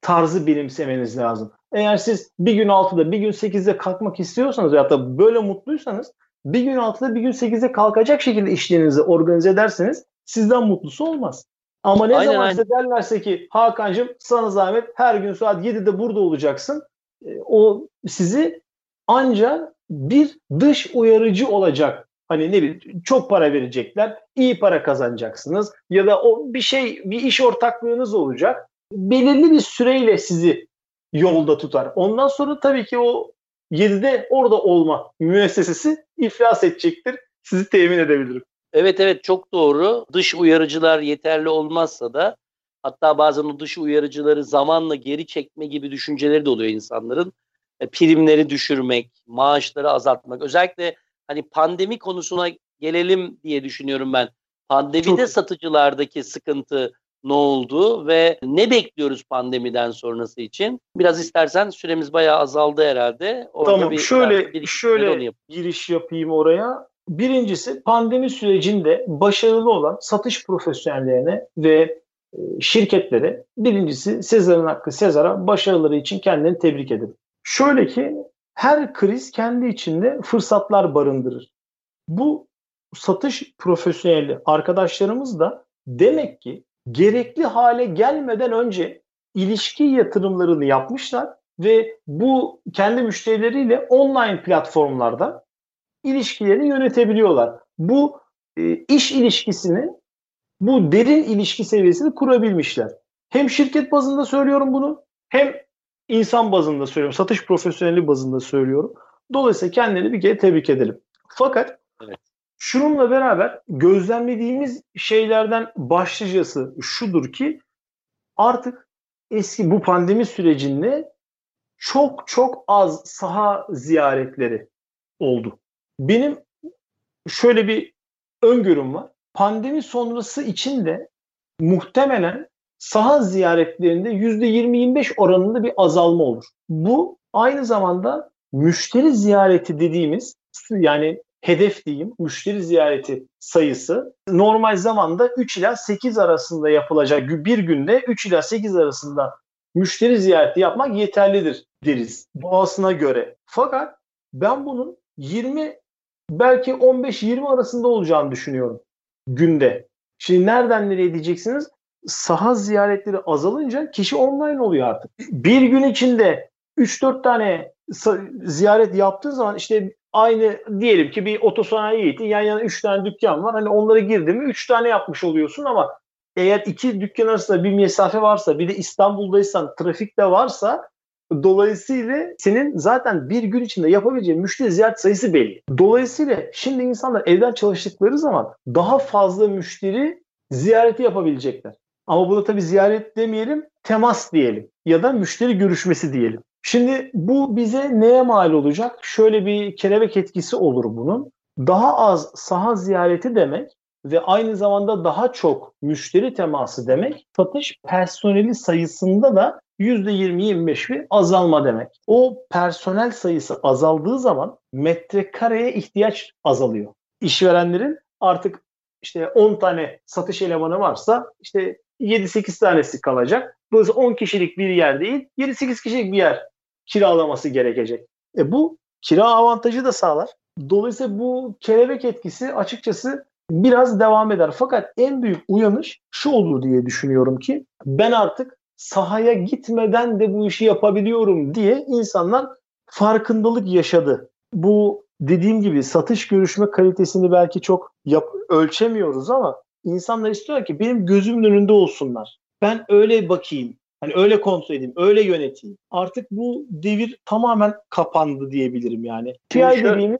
tarzı benimsemeniz lazım. Eğer siz bir gün 6'da bir gün 8'de kalkmak istiyorsanız ya da böyle mutluysanız bir gün 6'da bir gün 8'de kalkacak şekilde işlerinizi organize ederseniz sizden mutlusu olmaz. Ama ne aynen, zaman size derlerse ki Hakan'cığım sana zahmet her gün saat 7'de burada olacaksın. E, o sizi ancak bir dış uyarıcı olacak. Hani ne bileyim çok para verecekler, iyi para kazanacaksınız ya da o bir şey bir iş ortaklığınız olacak. Belirli bir süreyle sizi yolda tutar. Ondan sonra tabii ki o 7'de orada olma müessesesi iflas edecektir. Sizi temin edebilirim. Evet evet çok doğru. Dış uyarıcılar yeterli olmazsa da hatta bazen o dış uyarıcıları zamanla geri çekme gibi düşünceleri de oluyor insanların. E, primleri düşürmek, maaşları azaltmak. Özellikle hani pandemi konusuna gelelim diye düşünüyorum ben. Pandemide çok... satıcılardaki sıkıntı ne oldu ve ne bekliyoruz pandemiden sonrası için? Biraz istersen süremiz bayağı azaldı herhalde. Orada tamam bir, şöyle bir, şöyle yap. giriş yapayım oraya. Birincisi pandemi sürecinde başarılı olan satış profesyonellerine ve e, şirketlere birincisi Sezar'ın hakkı Sezar'a başarıları için kendini tebrik ederim. Şöyle ki her kriz kendi içinde fırsatlar barındırır. Bu satış profesyoneli arkadaşlarımız da demek ki gerekli hale gelmeden önce ilişki yatırımlarını yapmışlar ve bu kendi müşterileriyle online platformlarda ilişkilerini yönetebiliyorlar. Bu e, iş ilişkisini, bu derin ilişki seviyesini kurabilmişler. Hem şirket bazında söylüyorum bunu, hem insan bazında söylüyorum, satış profesyoneli bazında söylüyorum. Dolayısıyla kendileri bir kere tebrik edelim. Fakat evet. Şununla beraber gözlemlediğimiz şeylerden başlıcası şudur ki artık eski bu pandemi sürecinde çok çok az saha ziyaretleri oldu. Benim şöyle bir öngörüm var. Pandemi sonrası için de muhtemelen saha ziyaretlerinde %20-25 oranında bir azalma olur. Bu aynı zamanda müşteri ziyareti dediğimiz yani hedef diyeyim müşteri ziyareti sayısı normal zamanda 3 ila 8 arasında yapılacak bir günde 3 ila 8 arasında müşteri ziyareti yapmak yeterlidir deriz doğasına göre. Fakat ben bunun 20 belki 15-20 arasında olacağını düşünüyorum günde. Şimdi nereden nereye diyeceksiniz? Saha ziyaretleri azalınca kişi online oluyor artık. Bir gün içinde 3-4 tane ziyaret yaptığın zaman işte aynı diyelim ki bir otosanayi gittin yan yana 3 tane dükkan var. Hani onlara girdin mi 3 tane yapmış oluyorsun ama eğer iki dükkan arasında bir mesafe varsa bir de İstanbul'daysan trafik de varsa Dolayısıyla senin zaten bir gün içinde yapabileceğin müşteri ziyaret sayısı belli. Dolayısıyla şimdi insanlar evden çalıştıkları zaman daha fazla müşteri ziyareti yapabilecekler. Ama burada tabii ziyaret demeyelim, temas diyelim ya da müşteri görüşmesi diyelim. Şimdi bu bize neye mal olacak? Şöyle bir kelebek etkisi olur bunun. Daha az saha ziyareti demek ve aynı zamanda daha çok müşteri teması demek satış personeli sayısında da %20-25 bir azalma demek. O personel sayısı azaldığı zaman metrekareye ihtiyaç azalıyor. İşverenlerin artık işte 10 tane satış elemanı varsa işte 7-8 tanesi kalacak. Dolayısıyla 10 kişilik bir yer değil 7-8 kişilik bir yer kiralaması gerekecek. E bu kira avantajı da sağlar. Dolayısıyla bu kelebek etkisi açıkçası biraz devam eder. Fakat en büyük uyanış şu olur diye düşünüyorum ki ben artık sahaya gitmeden de bu işi yapabiliyorum diye insanlar farkındalık yaşadı. Bu dediğim gibi satış görüşme kalitesini belki çok yap, ölçemiyoruz ama insanlar istiyor ki benim gözümün önünde olsunlar. Ben öyle bakayım. Hani öyle kontrol edeyim, öyle yöneteyim. Artık bu devir tamamen kapandı diyebilirim yani. PI dediğimiz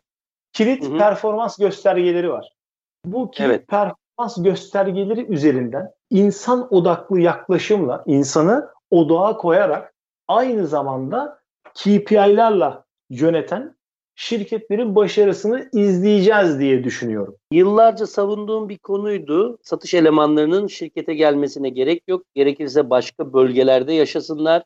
kilit hı hı. performans göstergeleri var. Bu kilit evet. performans göstergeleri üzerinden insan odaklı yaklaşımla insanı odağa koyarak aynı zamanda KPI'lerle yöneten şirketlerin başarısını izleyeceğiz diye düşünüyorum. Yıllarca savunduğum bir konuydu. Satış elemanlarının şirkete gelmesine gerek yok. Gerekirse başka bölgelerde yaşasınlar.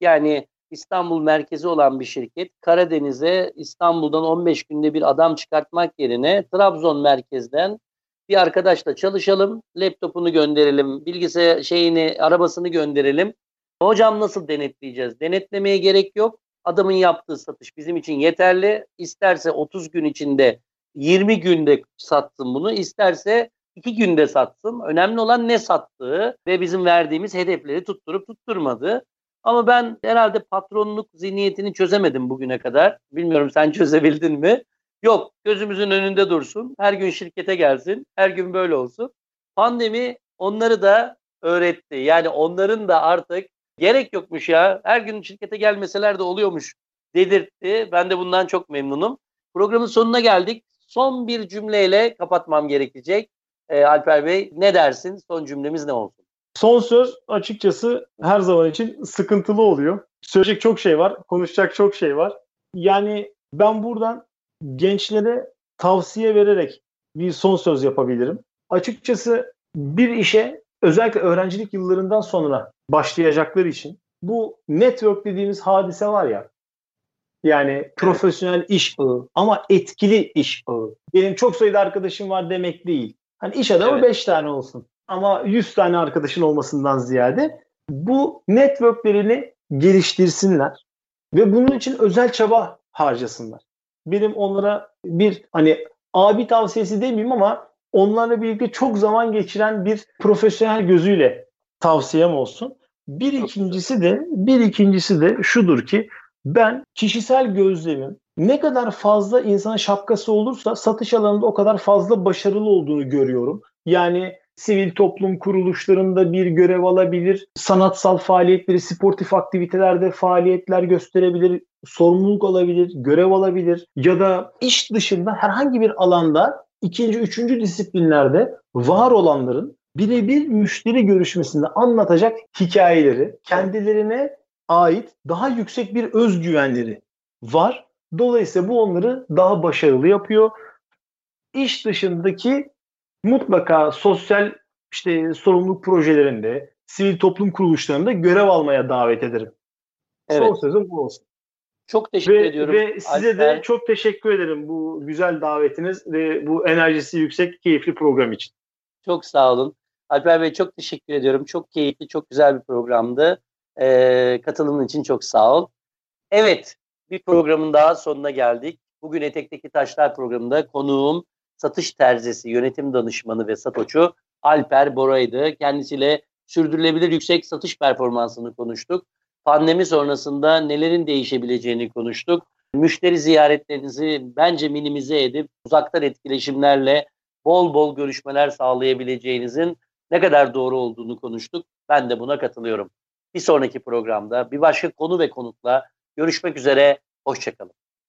Yani İstanbul merkezi olan bir şirket Karadeniz'e İstanbul'dan 15 günde bir adam çıkartmak yerine Trabzon merkezden bir arkadaşla çalışalım, laptopunu gönderelim, bilgisayar şeyini, arabasını gönderelim. Hocam nasıl denetleyeceğiz? Denetlemeye gerek yok. Adamın yaptığı satış bizim için yeterli. İsterse 30 gün içinde 20 günde satsın bunu, isterse 2 günde satsın. Önemli olan ne sattığı ve bizim verdiğimiz hedefleri tutturup tutturmadığı. Ama ben herhalde patronluk zihniyetini çözemedim bugüne kadar. Bilmiyorum sen (laughs) çözebildin mi? Yok gözümüzün önünde dursun. Her gün şirkete gelsin. Her gün böyle olsun. Pandemi onları da öğretti. Yani onların da artık gerek yokmuş ya. Her gün şirkete gelmeseler de oluyormuş dedirtti. Ben de bundan çok memnunum. Programın sonuna geldik. Son bir cümleyle kapatmam gerekecek. Ee, Alper Bey ne dersin? Son cümlemiz ne olsun? Son söz açıkçası her zaman için sıkıntılı oluyor. Söyleyecek çok şey var, konuşacak çok şey var. Yani ben buradan gençlere tavsiye vererek bir son söz yapabilirim. Açıkçası bir işe özellikle öğrencilik yıllarından sonra başlayacakları için bu network dediğimiz hadise var ya yani profesyonel iş ağı ama etkili iş ağı. Benim çok sayıda arkadaşım var demek değil. Hani iş adamı 5 evet. tane olsun ama 100 tane arkadaşın olmasından ziyade bu networklerini geliştirsinler ve bunun için özel çaba harcasınlar benim onlara bir hani abi tavsiyesi demeyeyim ama onlarla birlikte çok zaman geçiren bir profesyonel gözüyle tavsiyem olsun. Bir ikincisi de bir ikincisi de şudur ki ben kişisel gözlemim ne kadar fazla insana şapkası olursa satış alanında o kadar fazla başarılı olduğunu görüyorum. Yani sivil toplum kuruluşlarında bir görev alabilir, sanatsal faaliyetleri, sportif aktivitelerde faaliyetler gösterebilir, sorumluluk alabilir, görev alabilir ya da iş dışında herhangi bir alanda ikinci, üçüncü disiplinlerde var olanların birebir müşteri görüşmesinde anlatacak hikayeleri, kendilerine ait daha yüksek bir özgüvenleri var. Dolayısıyla bu onları daha başarılı yapıyor. İş dışındaki mutlaka sosyal işte sorumluluk projelerinde, sivil toplum kuruluşlarında görev almaya davet ederim. Evet. Son sözüm bu olsun. Çok teşekkür ve, ediyorum. Ve size Alper. de çok teşekkür ederim bu güzel davetiniz ve bu enerjisi yüksek, keyifli program için. Çok sağ olun. Alper Bey çok teşekkür ediyorum. Çok keyifli, çok güzel bir programdı. Ee, katılımın için çok sağ ol. Evet, bir programın daha sonuna geldik. Bugün Etek'teki Taşlar programında konuğum satış terzisi, yönetim danışmanı ve satoçu Alper Bora'ydı. Kendisiyle sürdürülebilir yüksek satış performansını konuştuk. Pandemi sonrasında nelerin değişebileceğini konuştuk. Müşteri ziyaretlerinizi bence minimize edip uzaktan etkileşimlerle bol bol görüşmeler sağlayabileceğinizin ne kadar doğru olduğunu konuştuk. Ben de buna katılıyorum. Bir sonraki programda bir başka konu ve konukla görüşmek üzere. Hoşçakalın.